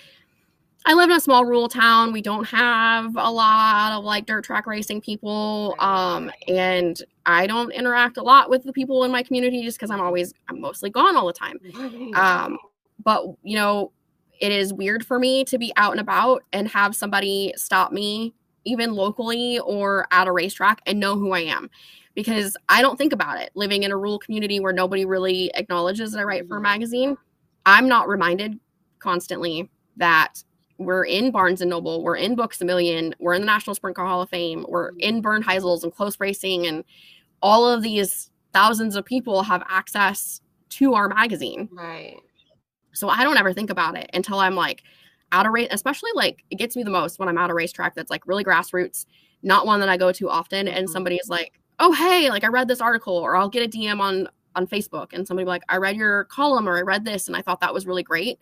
I live in a small rural town. We don't have a lot of like dirt track racing people. Um, and I don't interact a lot with the people in my community just because I'm always I'm mostly gone all the time. Um, but you know, it is weird for me to be out and about and have somebody stop me, even locally or at a racetrack, and know who I am. Because I don't think about it. Living in a rural community where nobody really acknowledges that I write for a Mhm. magazine, I'm not reminded constantly that we're in Barnes and Noble, we're in Books a Million, we're in the National Sprint Car Hall of Fame, we're in Burn Heisels and Close Racing, and all of these thousands of people have access to our magazine. right So I don't ever think about it until I'm like out of race, especially like it gets me the most when I'm out of racetrack that's like really grassroots, not one that I go to often. And Mhm. somebody's like, oh, hey, like I read this article, or I'll get a DM on on Facebook and somebody like, I read your column or I read this and I thought that was really great.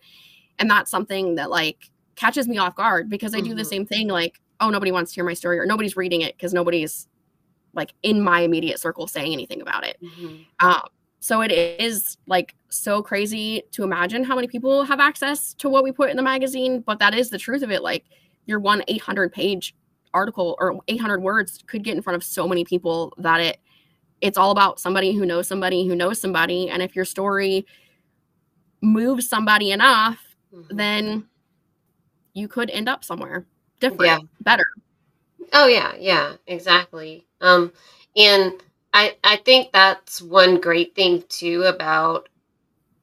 And that's something that like catches me off guard because I do the Mhm. same thing, like, oh, nobody wants to hear my story or nobody's reading it because nobody's like in my immediate circle saying anything about it. Mhm. Um, so it is like so crazy to imagine how many people have access to what we put in the magazine, but that is the truth of it. Like your one 800 page article or 800 words could get in front of so many people that it it's all about somebody who knows somebody who knows somebody and if your story moves somebody enough Mhm. then you could end up somewhere different, Yeah. better. Oh yeah, yeah, exactly. Um, and I I think that's one great thing too about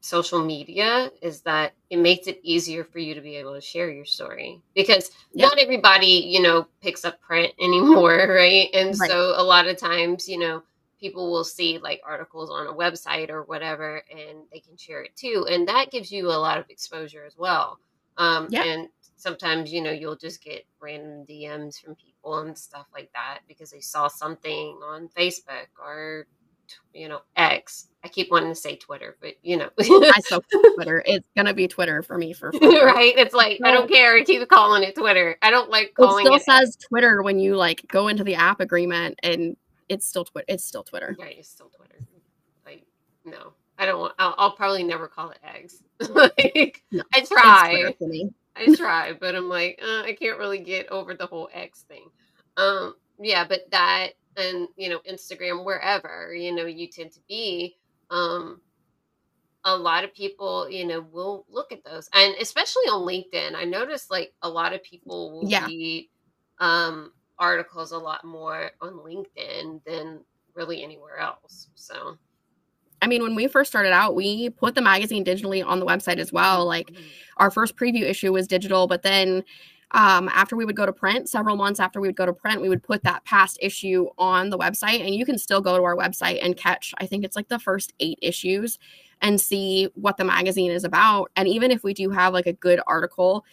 social media is that it makes it easier for you to be able to share your story because Yeah. not everybody you know picks up print anymore, right? And Right. so a lot of times you know people will see like articles on a website or whatever and they can share it too and that gives you a lot of exposure as well um, Yeah. and sometimes you know you'll just get random dms from people and stuff like that because they saw something on facebook or you know x. I keep wanting to say twitter but you know. I still Twitter. It's gonna be Twitter for me for right? It's like i don't care keep calling it twitter. I don't like calling It still it, says Twitter when you like go into the app agreement, and it's still Twitter. It's still Twitter. right it's still twitter. Like no. I don't want i'll, I'll probably never call it x. Like No, i try Twitter for me. I try, but I'm like, uh, I can't really get over the whole X thing. Um, yeah, but that and you know, Instagram, wherever you know you tend to be, um, a lot of people, you know, will look at those, and especially on LinkedIn, I noticed like a lot of people will Yeah. read um, articles a lot more on LinkedIn than really anywhere else. So, I mean, when we first started out, we put the magazine digitally on the website as well. Like our first preview issue was digital, but then um, after we would go to print, several months after we would go to print, we would put that past issue on the website. And you can still go to our website and catch, I think it's like the first eight issues and see what the magazine is about. And even if we do have like a good article,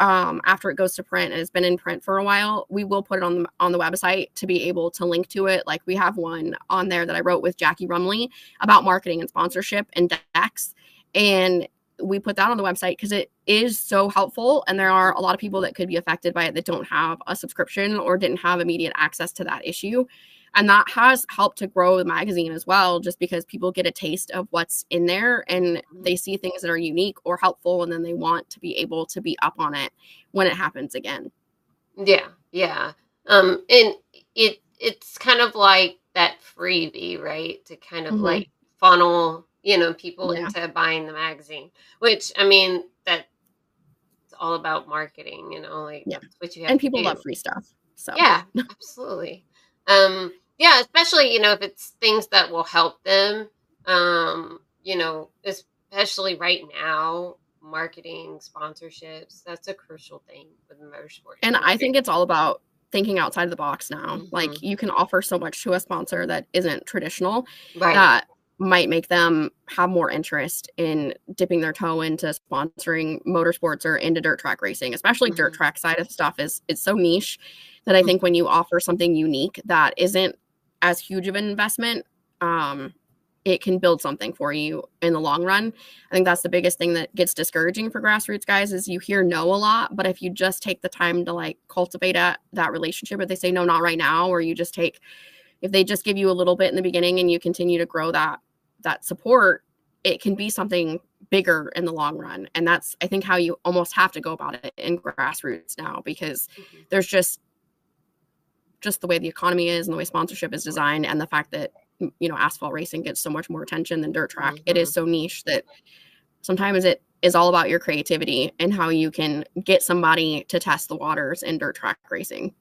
um, after it goes to print and it's been in print for a while, we will put it on the on the website to be able to link to it. Like we have one on there that I wrote with Jackie Rumley about marketing and sponsorship and decks, and we put that on the website because it is so helpful. And there are a lot of people that could be affected by it that don't have a subscription or didn't have immediate access to that issue. And that has helped to grow the magazine as well, just because people get a taste of what's in there and they see things that are unique or helpful, and then they want to be able to be up on it when it happens again. Yeah, yeah. Um, and it it's kind of like that freebie, right? To kind of Mhm. like funnel, you know, people Yeah. into buying the magazine. Which I mean, that it's all about marketing, you know, like Yeah. what you have. And people do. love free stuff. So Yeah, absolutely. Um, yeah, especially you know if it's things that will help them. Um, you know, especially right now, marketing, sponsorships. That's a crucial thing with the motorsport. And I think it's all about thinking outside the box now. Like Mhm. you can offer so much to a sponsor that isn't traditional right. that might make them have more interest in dipping their toe into sponsoring motorsports or into dirt track racing, especially dirt Mhm. track side of stuff is it's so niche that I think when you offer something unique that isn't as huge of an investment, um, it can build something for you in the long run. I think that's the biggest thing that gets discouraging for grassroots guys is you hear no a lot, but if you just take the time to like cultivate a, that relationship, if they say no, not right now, or you just take, if they just give you a little bit in the beginning and you continue to grow that that support, it can be something bigger in the long run. And that's I think how you almost have to go about it in grassroots now because Mhm. there's just just the way the economy is and the way sponsorship is designed and the fact that you know asphalt racing gets so much more attention than dirt track it is mm-hmm. so niche that sometimes it is all about your creativity and how you can get somebody to test the waters in dirt track racing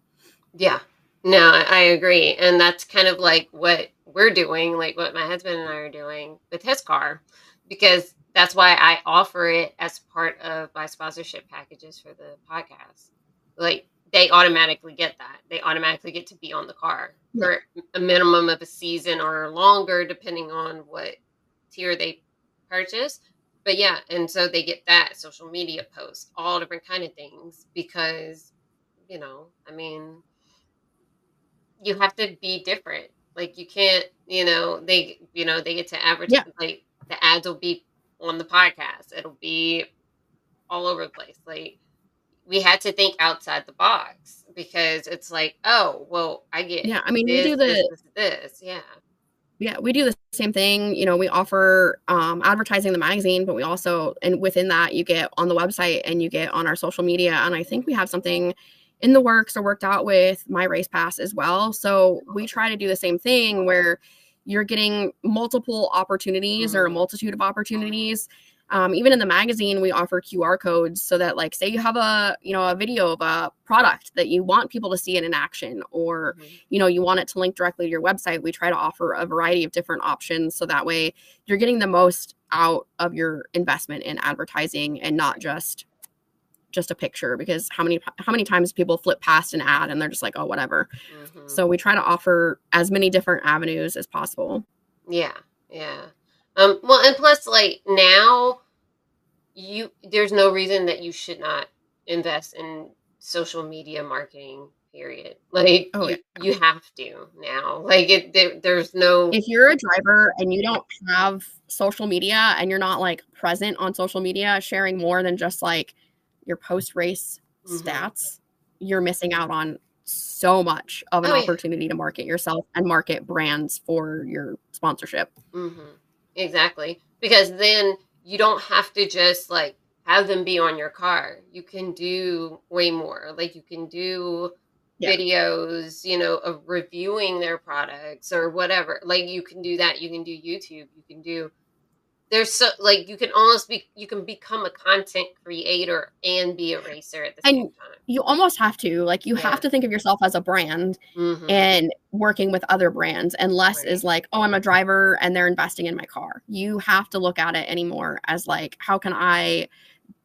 Yeah. No, I I agree. And that's kind of like what we're doing, like what my husband and I are doing with his car, because that's why I offer it as part of my sponsorship packages for the podcast. Like they automatically get that. They automatically get to be on the car for a minimum of a season or longer, depending on what tier they purchase. But yeah, and so they get that social media posts, all different kind of things because, you know, I mean, you have to be different. Like you can't, you know, they, you know, they get to advertise. Yeah. Like the ads will be on the podcast. It'll be all over the place. Like we had to think outside the box because it's like, oh, well, I get yeah i mean this, we do the this, this, this. Yeah. yeah we do the same thing you know we offer um, advertising the magazine but we also and within that you get on the website and you get on our social media and i think we have something in the works or worked out with MyRacePass as well so we try to do the same thing where you're getting multiple opportunities or a Mhm. multitude of opportunities um, even in the magazine we offer qr codes so that like say you have a you know a video of a product that you want people to see it in action or mm-hmm. you know you want it to link directly to your website we try to offer a variety of different options so that way you're getting the most out of your investment in advertising and not just just a picture because how many how many times people flip past an ad and they're just like oh whatever mm-hmm. so we try to offer as many different avenues as possible yeah yeah um well and plus like now you there's no reason that you should not invest in social media marketing period like oh, you, you have to now like it there, there's no if you're a driver and you don't have social media and you're not like present on social media sharing more than just like your post race mm-hmm. stats, you're missing out on so much of an oh, opportunity yeah. to market yourself and market brands for your sponsorship. Mm-hmm. Exactly. Because then you don't have to just like have them be on your car. You can do way more. Like you can do yeah. videos, you know, of reviewing their products or whatever. Like you can do that. You can do YouTube. You can do there's so like you can almost be you can become a content creator and be a racer at the and same time. You almost have to like you yeah. have to think of yourself as a brand mm-hmm. and working with other brands and less right. is like oh I'm a driver and they're investing in my car. You have to look at it anymore as like how can I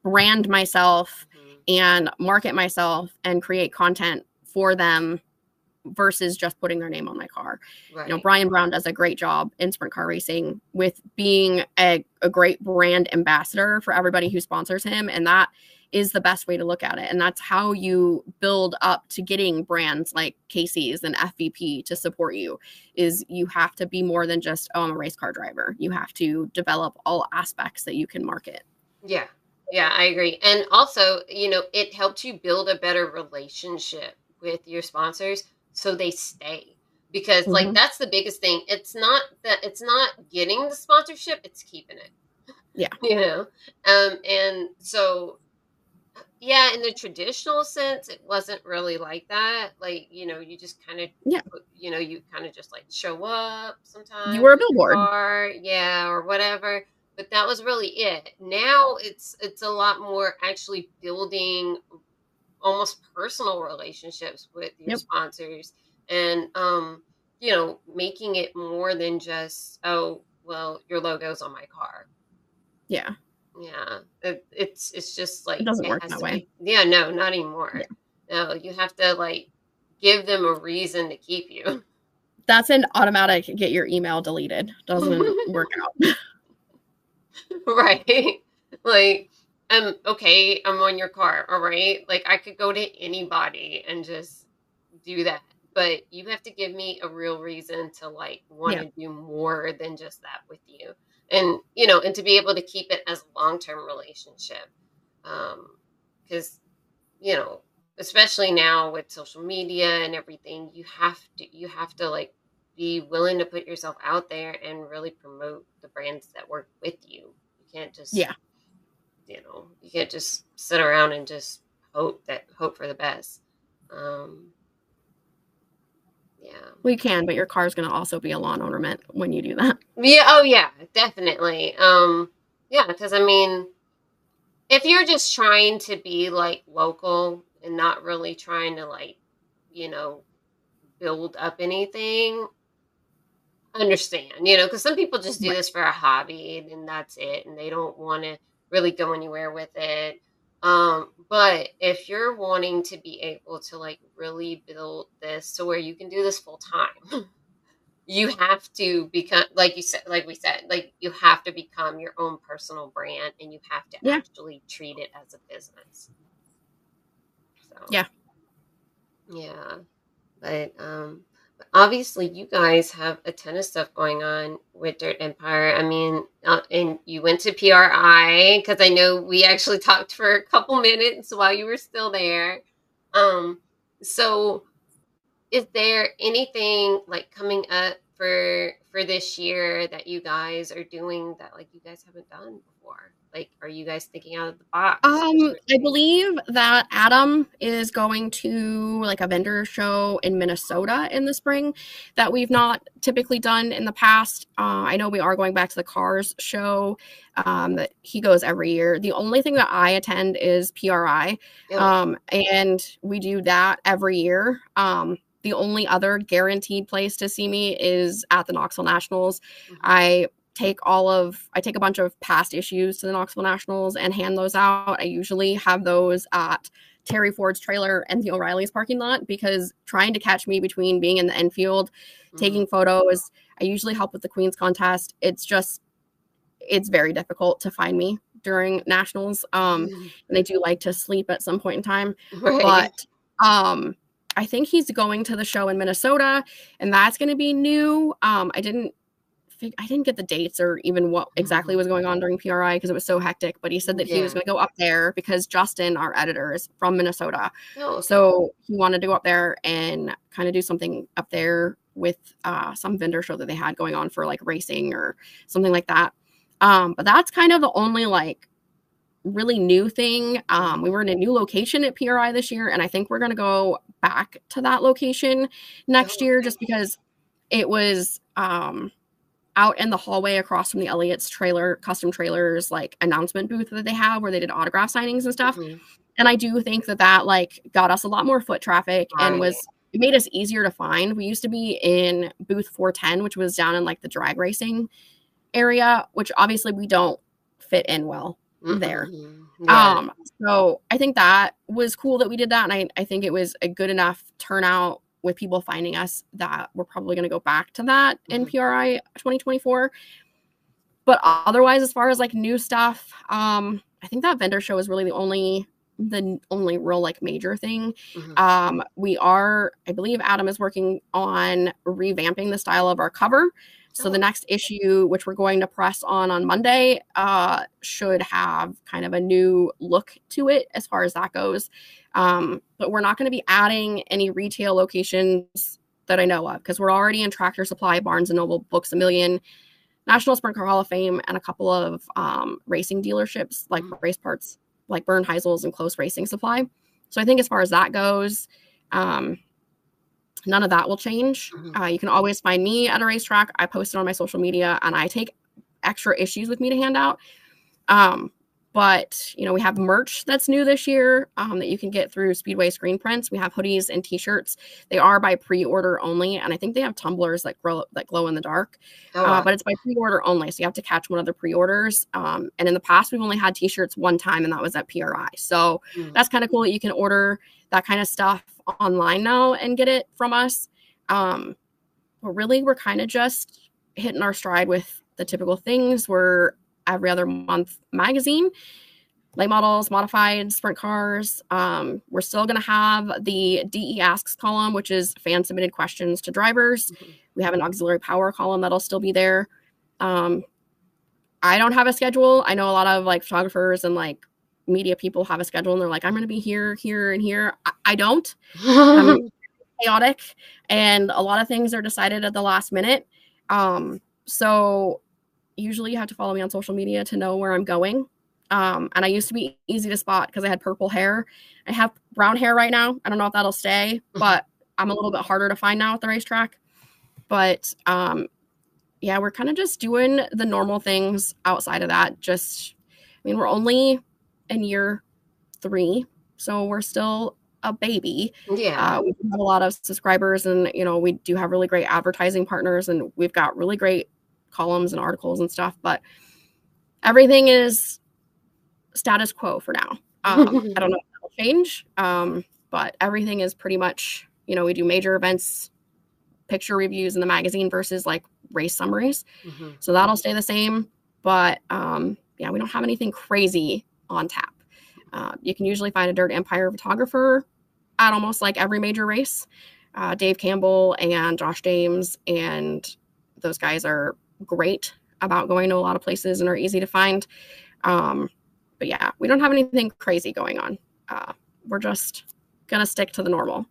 brand myself mm-hmm. and market myself and create content for them versus just putting their name on my car. Right. You know, Brian Brown does a great job in sprint car racing with being a, a great brand ambassador for everybody who sponsors him. And that is the best way to look at it. And that's how you build up to getting brands like Casey's and FVP to support you is you have to be more than just, oh, I'm a race car driver. You have to develop all aspects that you can market. Yeah. Yeah, I agree. And also, you know, it helps you build a better relationship with your sponsors so they stay. Because mm-hmm. like that's the biggest thing. It's not that it's not getting the sponsorship it's keeping it. Yeah. You know? Um and so yeah in the traditional sense it wasn't really like that. Like you know you just kind of yeah you know you kind of just like show up sometimes you were a billboard. or yeah or whatever but that was really it. Now it's it's a lot more actually building almost personal relationships with your yep. sponsors and um you know making it more than just oh well your logo's on my car. Yeah. Yeah. It, it's it's just like it doesn't it work that way. be, yeah no not anymore. Yeah. no you have to like give them a reason to keep you. That's an automatic get your email deleted. Doesn't work out. Right. Like um okay i'm on your car all right? Like i could go to anybody and just do that but you have to give me a real reason to like want to yeah. do more than just that with you. And you know and to be able to keep it as a long-term relationship um because you know especially now with social media and everything you have to you have to like be willing to put yourself out there and really promote the brands that work with you. You can't just yeah you know you can't just sit around and just hope that hope for the best. Um yeah. We can but your car is going to also be a lawn ornament when you do that. Yeah oh yeah definitely. Um yeah because i mean if you're just trying to be like local and not really trying to like you know build up anything understand you know because some people just do this for a hobby and that's it and they don't want to really go anywhere with it. Um, but if you're wanting to be able to like really build this to where you can do this full time, you have to become like you said, like we said, like you have to become your own personal brand and you have to yeah. actually treat it as a business. So yeah. Yeah. But um obviously you guys have a ton of stuff going on with Dirt Empire. I mean, uh, and you went to PRI because I know we actually talked for a couple minutes while you were still there. Um, so is there anything like coming up for for this year that you guys are doing that like you guys haven't done before? Like, are you guys thinking out of the box? Um, I believe that Adam is going to like a vendor show in Minnesota in the spring that we've not typically done in the past. Uh, I know we are going back to the Cars show um, that he goes every year. The only thing that I attend is PRI, um, and we do that every year. Um, the only other guaranteed place to see me is at the Knoxville Nationals. Mm-hmm. I take all of I take a bunch of past issues to the Knoxville Nationals and hand those out. I usually have those at Terry Ford's trailer and the O'Reilly's parking lot because trying to catch me between being in the infield, mm-hmm. taking photos, I usually help with the Queen's contest. It's just it's very difficult to find me during nationals. Um mm-hmm. and I do like to sleep at some point in time. Right. But um I think he's going to the show in Minnesota and that's going to be new. Um I didn't I didn't get the dates or even what exactly mm-hmm. was going on during PRI because it was so hectic. But he said that yeah. he was going to go up there because Justin, our editor, is from Minnesota. Oh, So he wanted to go up there and kind of do something up there with uh, some vendor show that they had going on for like racing or something like that. Um, but that's kind of the only like really new thing. Um, we were in a new location at PRI this year, and I think we're going to go back to that location next oh, year just because it was. Um, out in the hallway across from the Elliott's trailer, custom trailers, like announcement booth that they have where they did autograph signings and stuff. Mm-hmm. And I do think that that like got us a lot more foot traffic right. and was it made us easier to find. We used to be in booth 410, which was down in like the drag racing area, which obviously we don't fit in well mm-hmm. there. Yeah. Um, so I think that was cool that we did that. And I, I think it was a good enough turnout with people finding us that we're probably going to go back to that mm-hmm. in PRI 2024. But otherwise, as far as like new stuff, um, I think that vendor show is really the only the only real like major thing. Mm-hmm. Um, we are, I believe, Adam is working on revamping the style of our cover. So the next issue, which we're going to press on on Monday, uh, should have kind of a new look to it as far as that goes. Um, but we're not going to be adding any retail locations that I know of because we're already in Tractor Supply, Barnes and Noble, Books a Million, National Sprint Car Hall of Fame, and a couple of um, racing dealerships like mm-hmm. race parts, like Bern Heisel's and Close Racing Supply. So I think as far as that goes, um, none of that will change. Mm-hmm. Uh, you can always find me at a racetrack. I post it on my social media, and I take extra issues with me to hand out. Um, but you know we have merch that's new this year um, that you can get through speedway screen prints. We have hoodies and t-shirts. They are by pre-order only and i think they have tumblers that glow that glow in the dark. Oh, uh, but it's by pre-order only so you have to catch one of the pre-orders. Um, and in the past we've only had t-shirts one time and that was at pri so mm. that's kind of cool that you can order that kind of stuff online now and get it from us. Um, but really we're kind of just hitting our stride with the typical things. We're every other month magazine late models, modified sprint cars. Um, we're still going to have the DE Asks column, which is fan submitted questions to drivers. Mm-hmm. We have an auxiliary power column that'll still be there. Um, I don't have a schedule. I know a lot of like photographers and like media people have a schedule and they're like, I'm going to be here, here, and here. I, I don't. I'm chaotic, and a lot of things are decided at the last minute. Um, so usually you have to follow me on social media to know where I'm going. Um, and I used to be easy to spot because I had purple hair. I have brown hair right now. I don't know if that'll stay, mm-hmm. but I'm a little bit harder to find now at the racetrack. But um, yeah, we're kind of just doing the normal things outside of that. Just, I mean, we're only in year three, so we're still a baby. Yeah. Uh, we have a lot of subscribers, and you know, we do have really great advertising partners, and we've got really great columns and articles and stuff, but everything is status quo for now. Um, I don't know if that'll change, um, but everything is pretty much, you know, we do major events, picture reviews in the magazine versus like race summaries. Mm-hmm. So that'll stay the same. But um, yeah, we don't have anything crazy on tap. Uh, you can usually find a Dirt Empire photographer at almost like every major race. Uh, Dave Campbell and Josh James, and those guys are great about going to a lot of places and are easy to find. Um, but yeah, we don't have anything crazy going on. Uh, we're just gonna stick to the normal,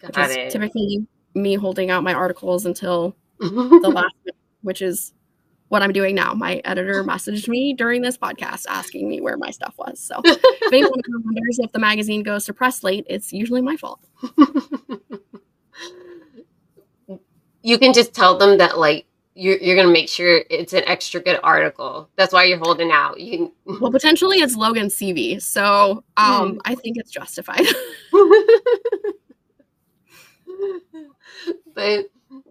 Got which is typically me holding out my articles until the last which is what I'm doing now. My editor messaged me during this podcast asking me where my stuff was. So if anyone wonders if the magazine goes to press late, it's usually my fault. you can just tell them that like you're, you're gonna make sure it's an extra good article. That's why you're holding out. You can... well, potentially it's Logan Seavey, so um, mm. I think it's justified. but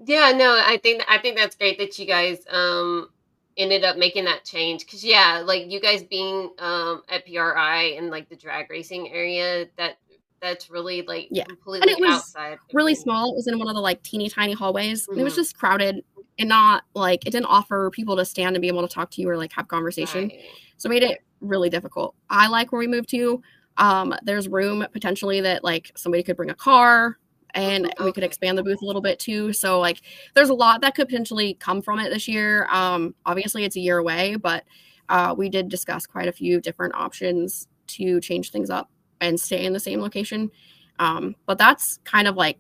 yeah, no, I think I think that's great that you guys um ended up making that change because yeah, like you guys being um at PRI and like the drag racing area, that that's really like yeah. completely and it was outside. Really small. It was in one of the like teeny tiny hallways. Mm-hmm. It was mm-hmm. just crowded and not like it didn't offer people to stand and be able to talk to you or like have conversation. Right. So it made it really difficult. I like where we moved to. Um, there's room potentially that like somebody could bring a car and okay. we could expand the booth a little bit too. So like there's a lot that could potentially come from it this year. Um, obviously it's a year away, but uh, we did discuss quite a few different options to change things up and stay in the same location. Um, but that's kind of like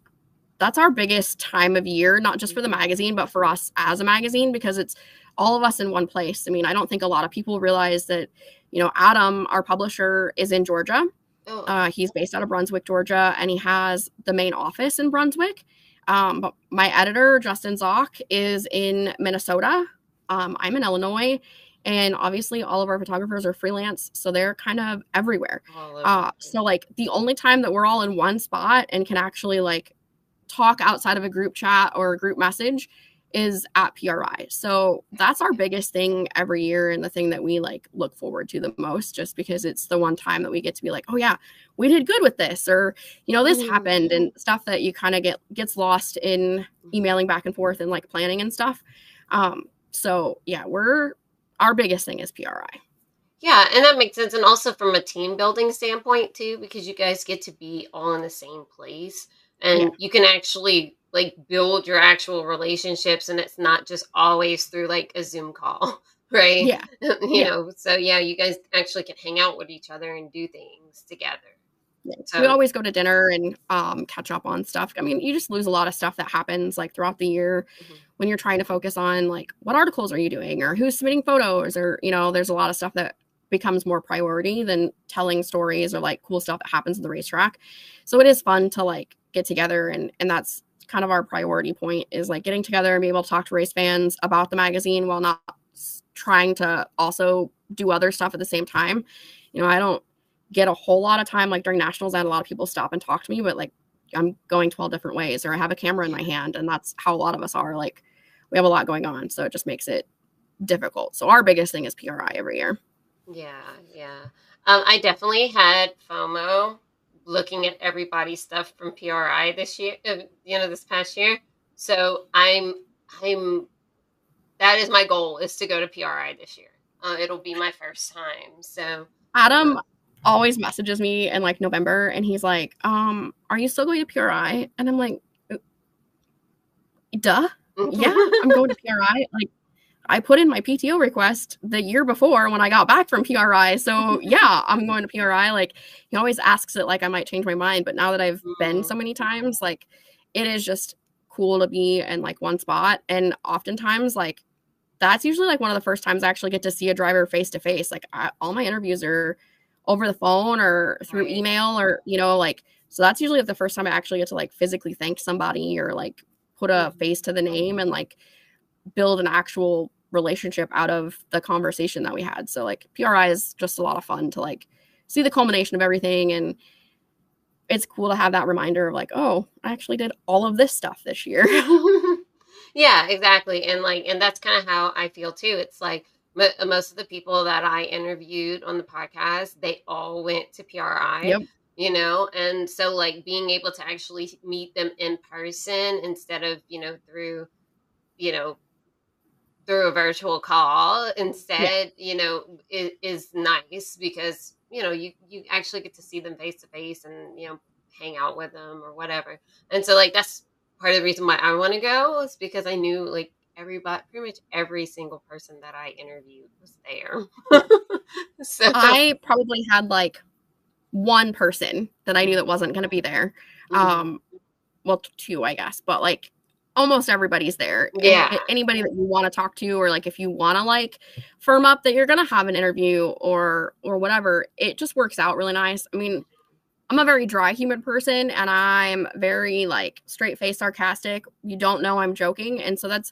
that's our biggest time of year, not just for the magazine, but for us as a magazine, because it's all of us in one place. I mean, I don't think a lot of people realize that, you know, Adam, our publisher, is in Georgia. Oh. Uh, he's based out of Brunswick, Georgia, and he has the main office in Brunswick. Um, but my editor, Justin Zoch, is in Minnesota. Um, I'm in Illinois. And obviously, all of our photographers are freelance, so they're kind of everywhere. Uh, so, like, the only time that we're all in one spot and can actually like talk outside of a group chat or a group message is at PRI. So that's our biggest thing every year and the thing that we like look forward to the most just because it's the one time that we get to be like, "Oh yeah, we did good with this," or you know, this mm-hmm. happened and stuff that you kind of get gets lost in emailing back and forth and like planning and stuff. Um so yeah, we're our biggest thing is PRI. Yeah, and that makes sense and also from a team building standpoint too because you guys get to be all in the same place and yeah. you can actually like build your actual relationships and it's not just always through like a zoom call right yeah you yeah. know so yeah you guys actually can hang out with each other and do things together. So, we always go to dinner and um, catch up on stuff i mean you just lose a lot of stuff that happens like throughout the year mm-hmm. when you're trying to focus on like what articles are you doing or who's submitting photos or you know there's a lot of stuff that becomes more priority than telling stories or like cool stuff that happens in the racetrack so it is fun to like get together and and that's kind of our priority point is like getting together and be able to talk to race fans about the magazine while not trying to also do other stuff at the same time. You know, I don't get a whole lot of time like during nationals. I had a lot of people stop and talk to me, but like I'm going 12 different ways or I have a camera in my hand and that's how a lot of us are like we have a lot going on, so it just makes it difficult. So our biggest thing is PRI every year. Yeah, yeah. Um, I definitely had FOMO looking at everybody's stuff from PRI this year, uh, you know, this past year. So I'm, I'm, that is my goal is to go to PRI this year. Uh, it'll be my first time. So Adam always messages me in like November and he's like, um, are you still going to PRI? And I'm like, uh, duh. yeah, I'm going to PRI. Like, I put in my PTO request the year before when I got back from PRI. So yeah, I'm going to PRI. Like he always asks it like I might change my mind, but now that I've been so mm. many times, like it is just cool to be in like one spot. And oftentimes, like that's usually like one of the first times I actually get to see a driver face to face. Like I, all my interviews are over the phone or through email or you know like so that's usually the first time I actually get to like physically thank somebody or like put a mm. face to the name and like build an actual relationship out of the conversation that we had. So like PRI is just a lot of fun to like see the culmination of everything and it's cool to have that reminder of like, oh, I actually did all of this stuff this year. yeah, exactly. And like and that's kind of how I feel too. It's like most of the people that I interviewed on the podcast, they all went to PRI. Yep. You know, and so like being able to actually meet them in person instead of, you know, through, you know, through a virtual call instead yeah. you know is, is nice because you know you you actually get to see them face to face and you know hang out with them or whatever and so like that's part of the reason why i want to go is because i knew like everybody pretty much every single person that i interviewed was there so i probably had like one person that i knew that wasn't going to be there mm-hmm. um well two i guess but like almost everybody's there. Yeah. And anybody that you want to talk to or like if you want to like firm up that you're going to have an interview or or whatever, it just works out really nice. I mean, I'm a very dry humid person and I'm very like straight face sarcastic. You don't know I'm joking and so that's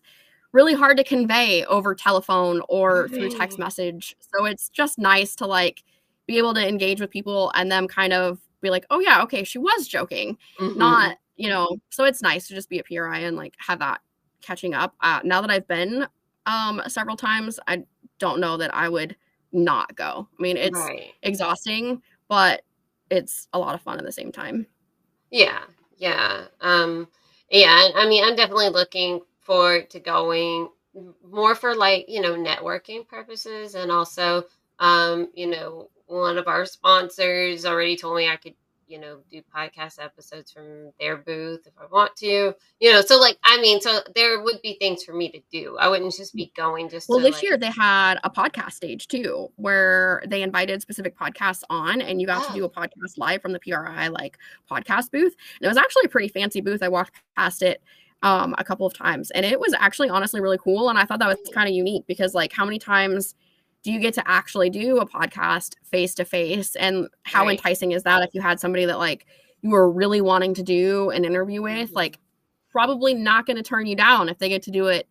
really hard to convey over telephone or through text message. So it's just nice to like be able to engage with people and them kind of be like, "Oh yeah, okay, she was joking." Mhm. not you know so it's nice to just be a pri and like have that catching up uh, now that i've been um several times i don't know that i would not go i mean it's right. exhausting but it's a lot of fun at the same time Yeah, yeah. Um yeah, I mean I'm definitely looking forward to going more for like, you know, networking purposes and also um, you know, one of our sponsors already told me I could, you know, do podcast episodes from their booth if I want to. You know, so like I mean, so there would be things for me to do. I wouldn't just be going just well to, this like- year they had a podcast stage too where they invited specific podcasts on and you got to Oh. do a podcast live from the pri like podcast booth and it was actually a pretty fancy booth i walked past it um, a couple of times and it was actually honestly really cool and i thought that was kind of unique because like how many times do you get to actually do a podcast face to face and how Right. enticing is that if you had somebody that like you were really wanting to do an interview with Mhm. like probably not going to turn you down if they get to do it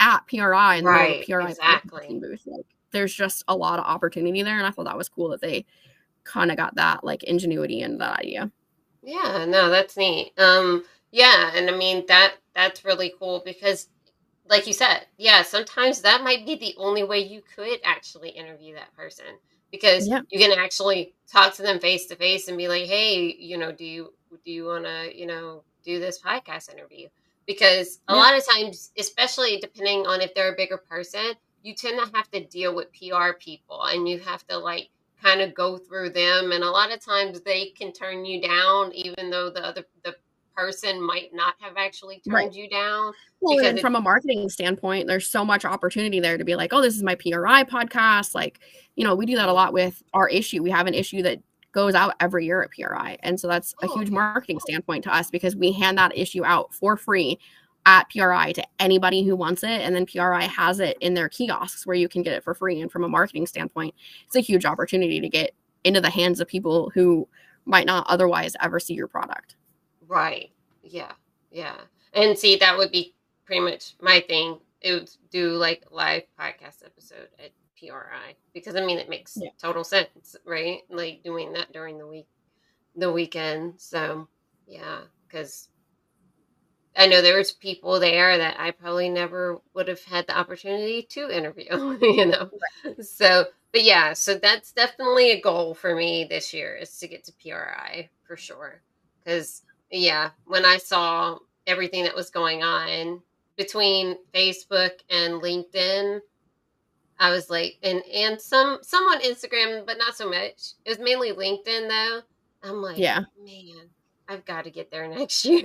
at PRI and Right, the PRI exactly. booth. Like there's just a lot of opportunity there, and I thought that was cool that they kind of got that like ingenuity and that idea. Yeah, no, that's neat. Um, yeah, and I mean that that's really cool because like you said, yeah, sometimes that might be the only way you could actually interview that person because Yeah. you can actually talk to them face to face and be like, "Hey, you know, do you do you want to, you know, do this podcast interview?" Because a Yeah. lot of times, especially depending on if they're a bigger person, you tend to have to deal with PR people and you have to like kind of go through them and a lot of times they can turn you down even though the other the person might not have actually turned Right. you down Well, and it- from a marketing standpoint, there's so much opportunity there to be like, oh, this is my PRI podcast. Like, you know, we do that a lot with our issue. We have an issue that goes out every year at PRI. And so that's a Oh, huge marketing standpoint to us because we hand that issue out for free at PRI to anybody who wants it. And then PRI has it in their kiosks where you can get it for free. And from a marketing standpoint, it's a huge opportunity to get into the hands of people who might not otherwise ever see your product. Right yeah yeah and see that would be pretty much my thing it would do like live podcast episode at pri because i mean it makes Yeah. total sense right like doing that during the week the weekend so yeah because I know there was people there that I probably never would have had the opportunity to interview, you know. So, but yeah, so that's definitely a goal for me this year is to get to PRI for sure. Cuz yeah, when I saw everything that was going on between Facebook and LinkedIn, I was like and and some some on Instagram, but not so much. It was mainly LinkedIn though. I'm like, Yeah. man, I've got to get there next year.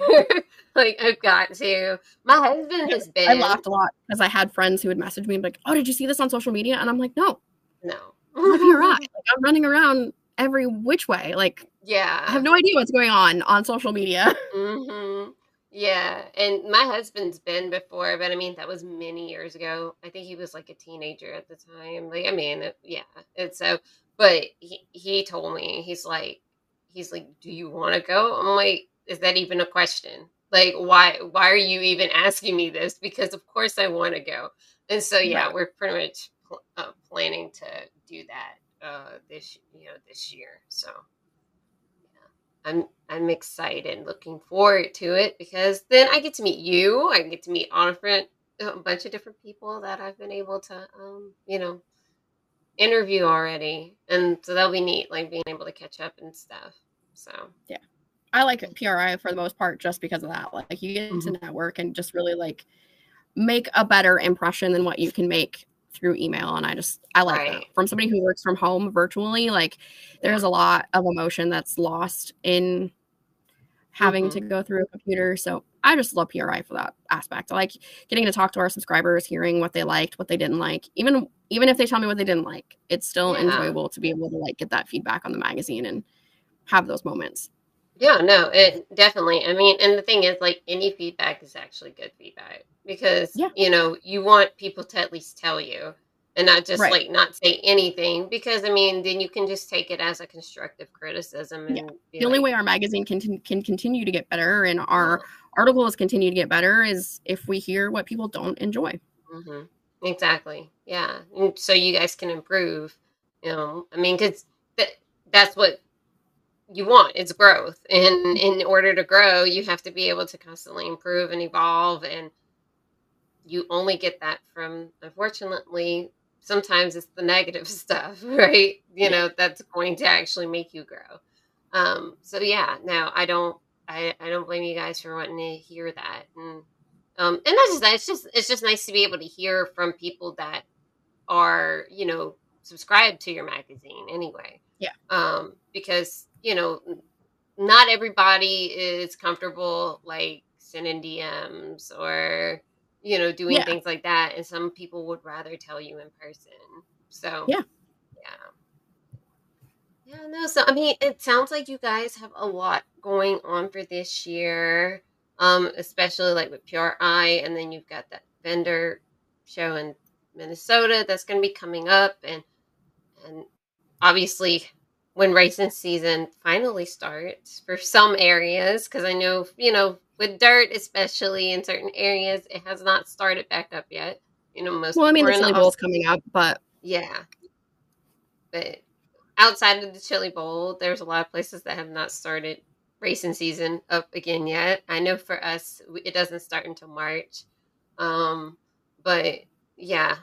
like I've got to. My husband has been I laughed a lot because I had friends who would message me and be like, "Oh, did you see this on social media?" And I'm like, "No, No. I'm right. Like, I'm running around every which way. Like, Yeah. I have no idea what's going on on social media." hmm Yeah, and my husband's been before, but I mean that was many years ago. I think he was like a teenager at the time. Like I mean, it- yeah. And so, but he he told me he's like he's like, "Do you want to go?" I'm like, "Is that even a question? Like why why are you even asking me this? Because of course I want to go." And so yeah, Right. we're pretty much pl- uh, planning to do that uh this you know this year. So yeah, I'm I'm excited, looking forward to it because then I get to meet you. I get to meet all different a bunch of different people that I've been able to um, you know, interview already. And so that'll be neat, like being able to catch up and stuff. So yeah. I like PRI for the most part just because of that. Like, you get to network and just really like make a better impression than what you can make through email. And I just I like that from somebody who works from home virtually. Like, there's a lot of emotion that's lost in having to mm-hmm. go through a computer. So I just love PRI for that aspect. I like getting to talk to our subscribers, hearing what they liked, what they didn't like. Even even if they tell me what they didn't like, it's still Yeah. enjoyable to be able to like get that feedback on the magazine and have those moments. Yeah, no, it definitely. I mean, and the thing is, like, any feedback is actually good feedback because, Yeah. you know, you want people to at least tell you and not just Right. like not say anything because, I mean, then you can just take it as a constructive criticism and Yeah. The only way our magazine can can continue to get better and our articles continue to get better is if we hear what people don't enjoy. hmm Exactly. Yeah. And so you guys can improve. You know, I mean, because that, that's what you want. It's growth. And in order to grow, you have to be able to constantly improve and evolve. And you only get that from, unfortunately, sometimes it's the negative stuff, right? You Yeah. know, that's going to actually make you grow. Um, so yeah, no, I don't I, I don't blame you guys for wanting to hear that. And um and not just that, it's just it's just nice to be able to hear from people that are, you know, subscribed to your magazine anyway. Yeah. Um, because, you know, not everybody is comfortable like sending DMs or, you know, doing Yeah. things like that. And some people would rather tell you in person. So Yeah. yeah. Yeah, no, so I mean, it sounds like you guys have a lot going on for this year, um, especially like with PRI, and then you've got that vendor show in Minnesota that's going to be coming up, and and obviously when racing season finally starts for some areas, because I know you know with dirt, especially in certain areas, it has not started back up yet. You know, most Well, I mean, the Chili the Bowl's coming up, but yeah. But outside of the Chili Bowl, there's a lot of places that have not started racing season up again yet. I know for us, it doesn't start until March. Um, but yeah,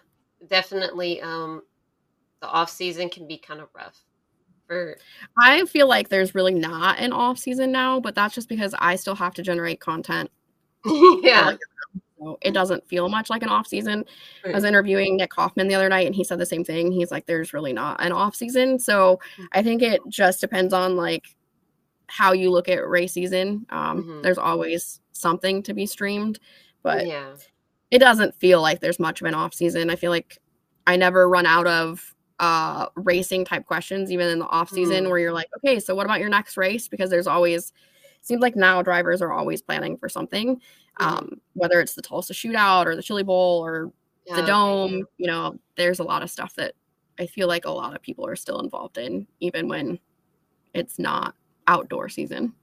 definitely um, the off season can be kind of rough for I feel like there's really not an off season now, but that's just because I still have to generate content. yeah. So it doesn't feel much like an off season. I was interviewing Nick Kaufman the other night and he said the same thing. He's like, there's really not an off season. So I think it just depends on like how you look at race season. Um, Mhm. There's always something to be streamed, but yeah. it doesn't feel like there's much of an off season. I feel like I never run out of uh racing type questions even in the off season Mm. where you're like, okay, so what about your next race? Because there's always seems like now drivers are always planning for something. Mhm. Um, whether it's the Tulsa shootout or the Chili Bowl or Yeah, the dome, you know, there's a lot of stuff that I feel like a lot of people are still involved in, even when it's not outdoor season.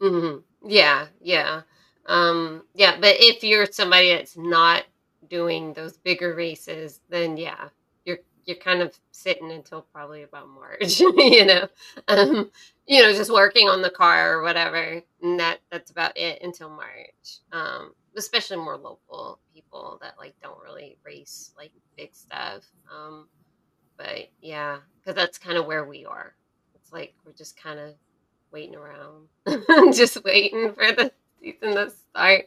hmm Yeah, yeah. Um, yeah, but if you're somebody that's not doing those bigger races, then yeah, you're kind of sitting until probably about March, you know. Um, you know, just working on the car or whatever. And that that's about it until March. Um, especially more local people that like don't really race like big stuff. Um, but yeah, because that's kind of where we are. It's like we're just kind of waiting around, just waiting for the season to start.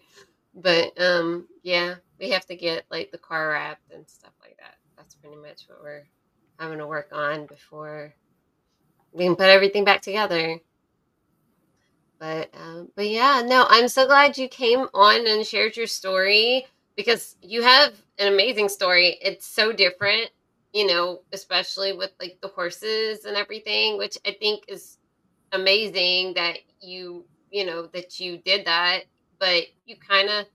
But um, yeah, we have to get like the car wrapped and stuff. That's pretty much what we're having to work on before we can put everything back together. But um, but yeah, no, I'm so glad you came on and shared your story because you have an amazing story. It's so different, you know, especially with like the horses and everything, which I think is amazing that you you know that you did that but you kind of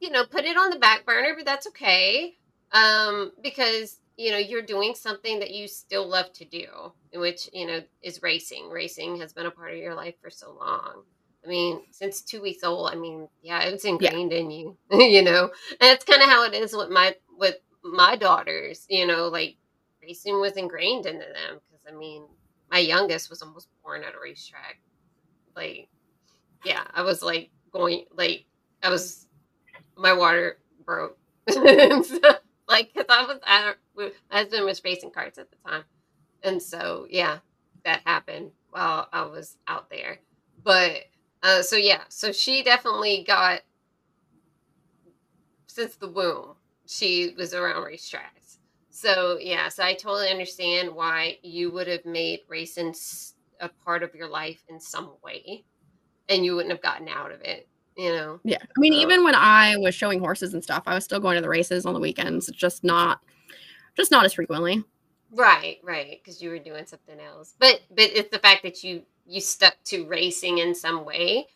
you know put it on the back burner but that's okay um because you know you're doing something that you still love to do which you know is racing racing has been a part of your life for so long i mean since two weeks old i mean yeah it's ingrained in you you know and it's kind of how it is with my with my daughters you know like racing was ingrained into them because i mean my youngest was almost born at a racetrack. Like, yeah, I was like going, like, I was, my water broke. So, like, because I was, I, my husband was racing karts at the time. And so, yeah, that happened while I was out there. But, uh, so yeah, so she definitely got, since the womb, she was around racetracks. So yeah, so I totally understand why you would have made racing a part of your life in some way, and you wouldn't have gotten out of it. You know, Yeah. I mean, Uh, even when I was showing horses and stuff, I was still going to the races on the weekends, just not just not as frequently. right, right, because you were doing something else. But but it's the fact that you you stuck to racing in some way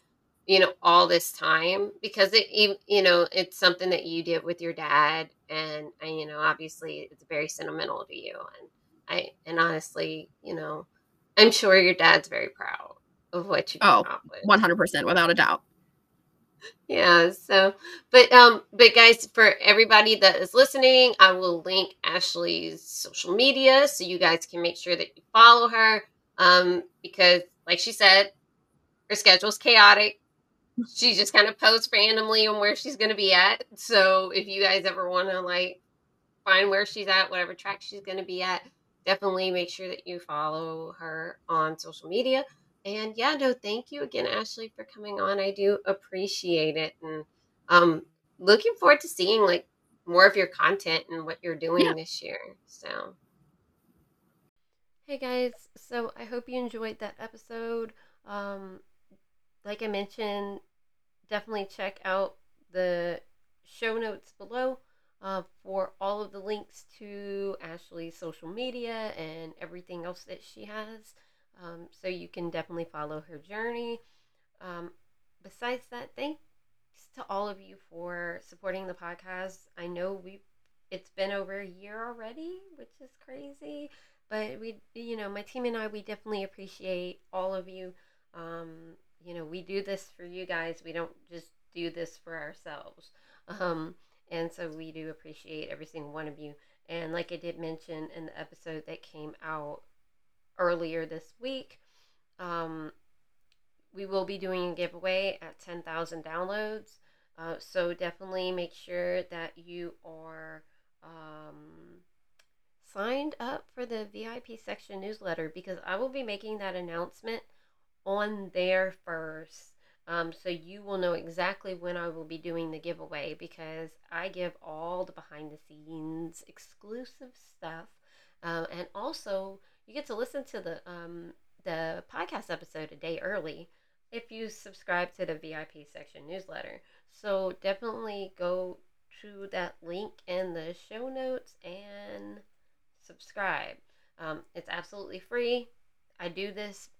you know all this time because it you know it's something that you did with your dad and, and you know obviously it's very sentimental to you and i and honestly you know i'm sure your dad's very proud of what you oh 100% without a doubt yeah so but um but guys for everybody that is listening i will link ashley's social media so you guys can make sure that you follow her um because like she said her schedule's chaotic. She just kind of posts randomly on where she's going to be at. So if you guys ever want to like find where she's at whatever track she's going to be at definitely make sure that you follow her on social media and yeah, no, thank you again, Ashley, for coming on. I do appreciate it. And um looking forward to seeing like more of your content and what you're doing yeah. this year. So Hey guys, so I hope you enjoyed that episode. Um like I mentioned, definitely check out the show notes below uh, for all of the links to Ashley's social media and everything else that she has. Um, so you can definitely follow her journey. Um, besides that, thanks to all of you for supporting the podcast. I know we it's been over a year already, which is crazy. But we, you know, my team and I, we definitely appreciate all of you. Um, you know, we do this for you guys. We don't just do this for ourselves. Um, and so we do appreciate every single one of you. And like I did mention in the episode that came out earlier this week. Um, we will be doing a giveaway at 10,000 downloads. Uh, so definitely make sure that you are um, signed up for the VIP section newsletter because I will be making that announcement on there first. Um, so you will know exactly when I will be doing the giveaway because I give all the behind the scenes exclusive stuff. Um, and also, you get to listen to the um, the podcast episode a day early if you subscribe to the VIP section newsletter. So definitely go to that link in the show notes and subscribe. Um, it's absolutely free. I do this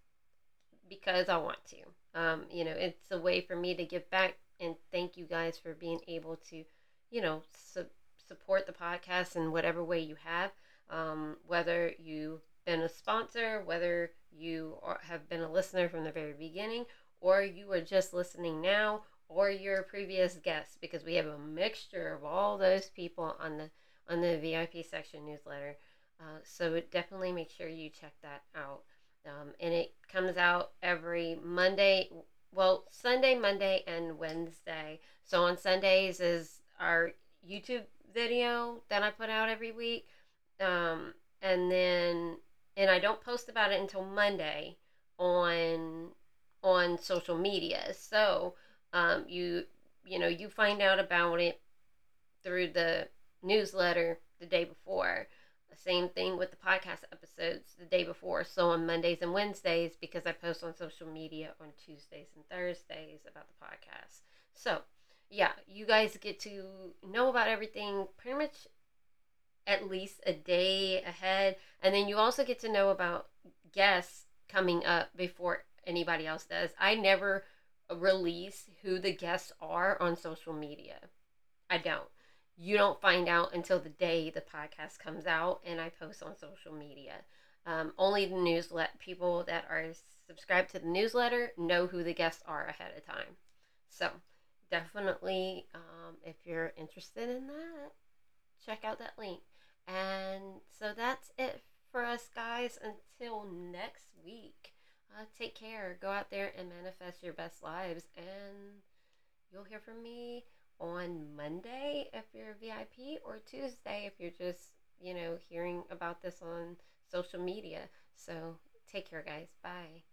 because I want to. Um, you know, it's a way for me to give back and thank you guys for being able to, you know, su- support the podcast in whatever way you have. Um, whether you been a sponsor, whether you are, have been a listener from the very beginning, or you are just listening now, or you're previous guest, because we have a mixture of all those people on the on the VIP section newsletter. Uh, so definitely make sure you check that out. Um, and it comes out every Monday, well, Sunday, Monday, and Wednesday. So on Sundays is our YouTube video that I put out every week. Um, and then and I don't post about it until Monday on on social media. So um, you you know you find out about it through the newsletter the day before. Same thing with the podcast episodes the day before. So on Mondays and Wednesdays because I post on social media on Tuesdays and Thursdays about the podcast. So yeah, you guys get to know about everything pretty much at least a day ahead. And then you also get to know about guests coming up before anybody else does. I never release who the guests are on social media. I don't. You don't find out until the day the podcast comes out and I post on social media. Um, only the newsletter people that are subscribed to the newsletter know who the guests are ahead of time. So definitely, um, if you're interested in that, check out that link. And so that's it for us, guys. Until next week, uh, take care. Go out there and manifest your best lives. And you'll hear from me on Monday if you're a VIP, or Tuesday if you're just, you know, hearing about this on social media. So take care, guys. Bye.